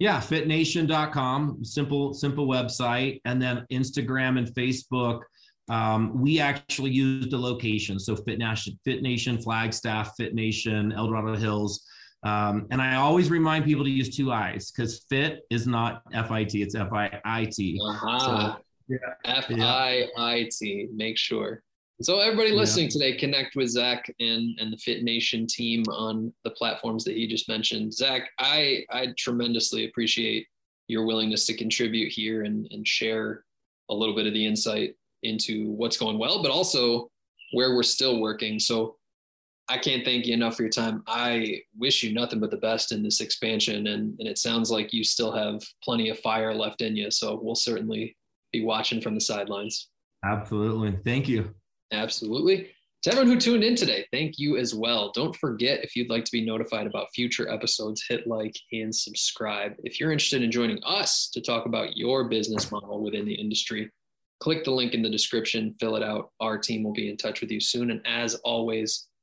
Yeah, fitnation.com, simple simple website, and then Instagram and Facebook. Um, we actually used a location, so Fit Nation, Fit Nation, Flagstaff, Fit Nation, El Dorado Hills. Um, and I always remind people to use two I's because fit is not F I T, it's F I I T. F I I T. Make sure. So everybody listening yeah. today, connect with Zach and and the Fit Nation team on the platforms that he just mentioned. Zach, I I tremendously appreciate your willingness to contribute here and and share a little bit of the insight into what's going well, but also where we're still working. So I can't thank you enough for your time. I wish you nothing but the best in this expansion. And, and it sounds like you still have plenty of fire left in you. So we'll certainly be watching from the sidelines. Absolutely. Thank you. Absolutely. To everyone who tuned in today, thank you as well. Don't forget if you'd like to be notified about future episodes, hit like and subscribe. If you're interested in joining us to talk about your business model within the industry, click the link in the description, fill it out. Our team will be in touch with you soon. And as always,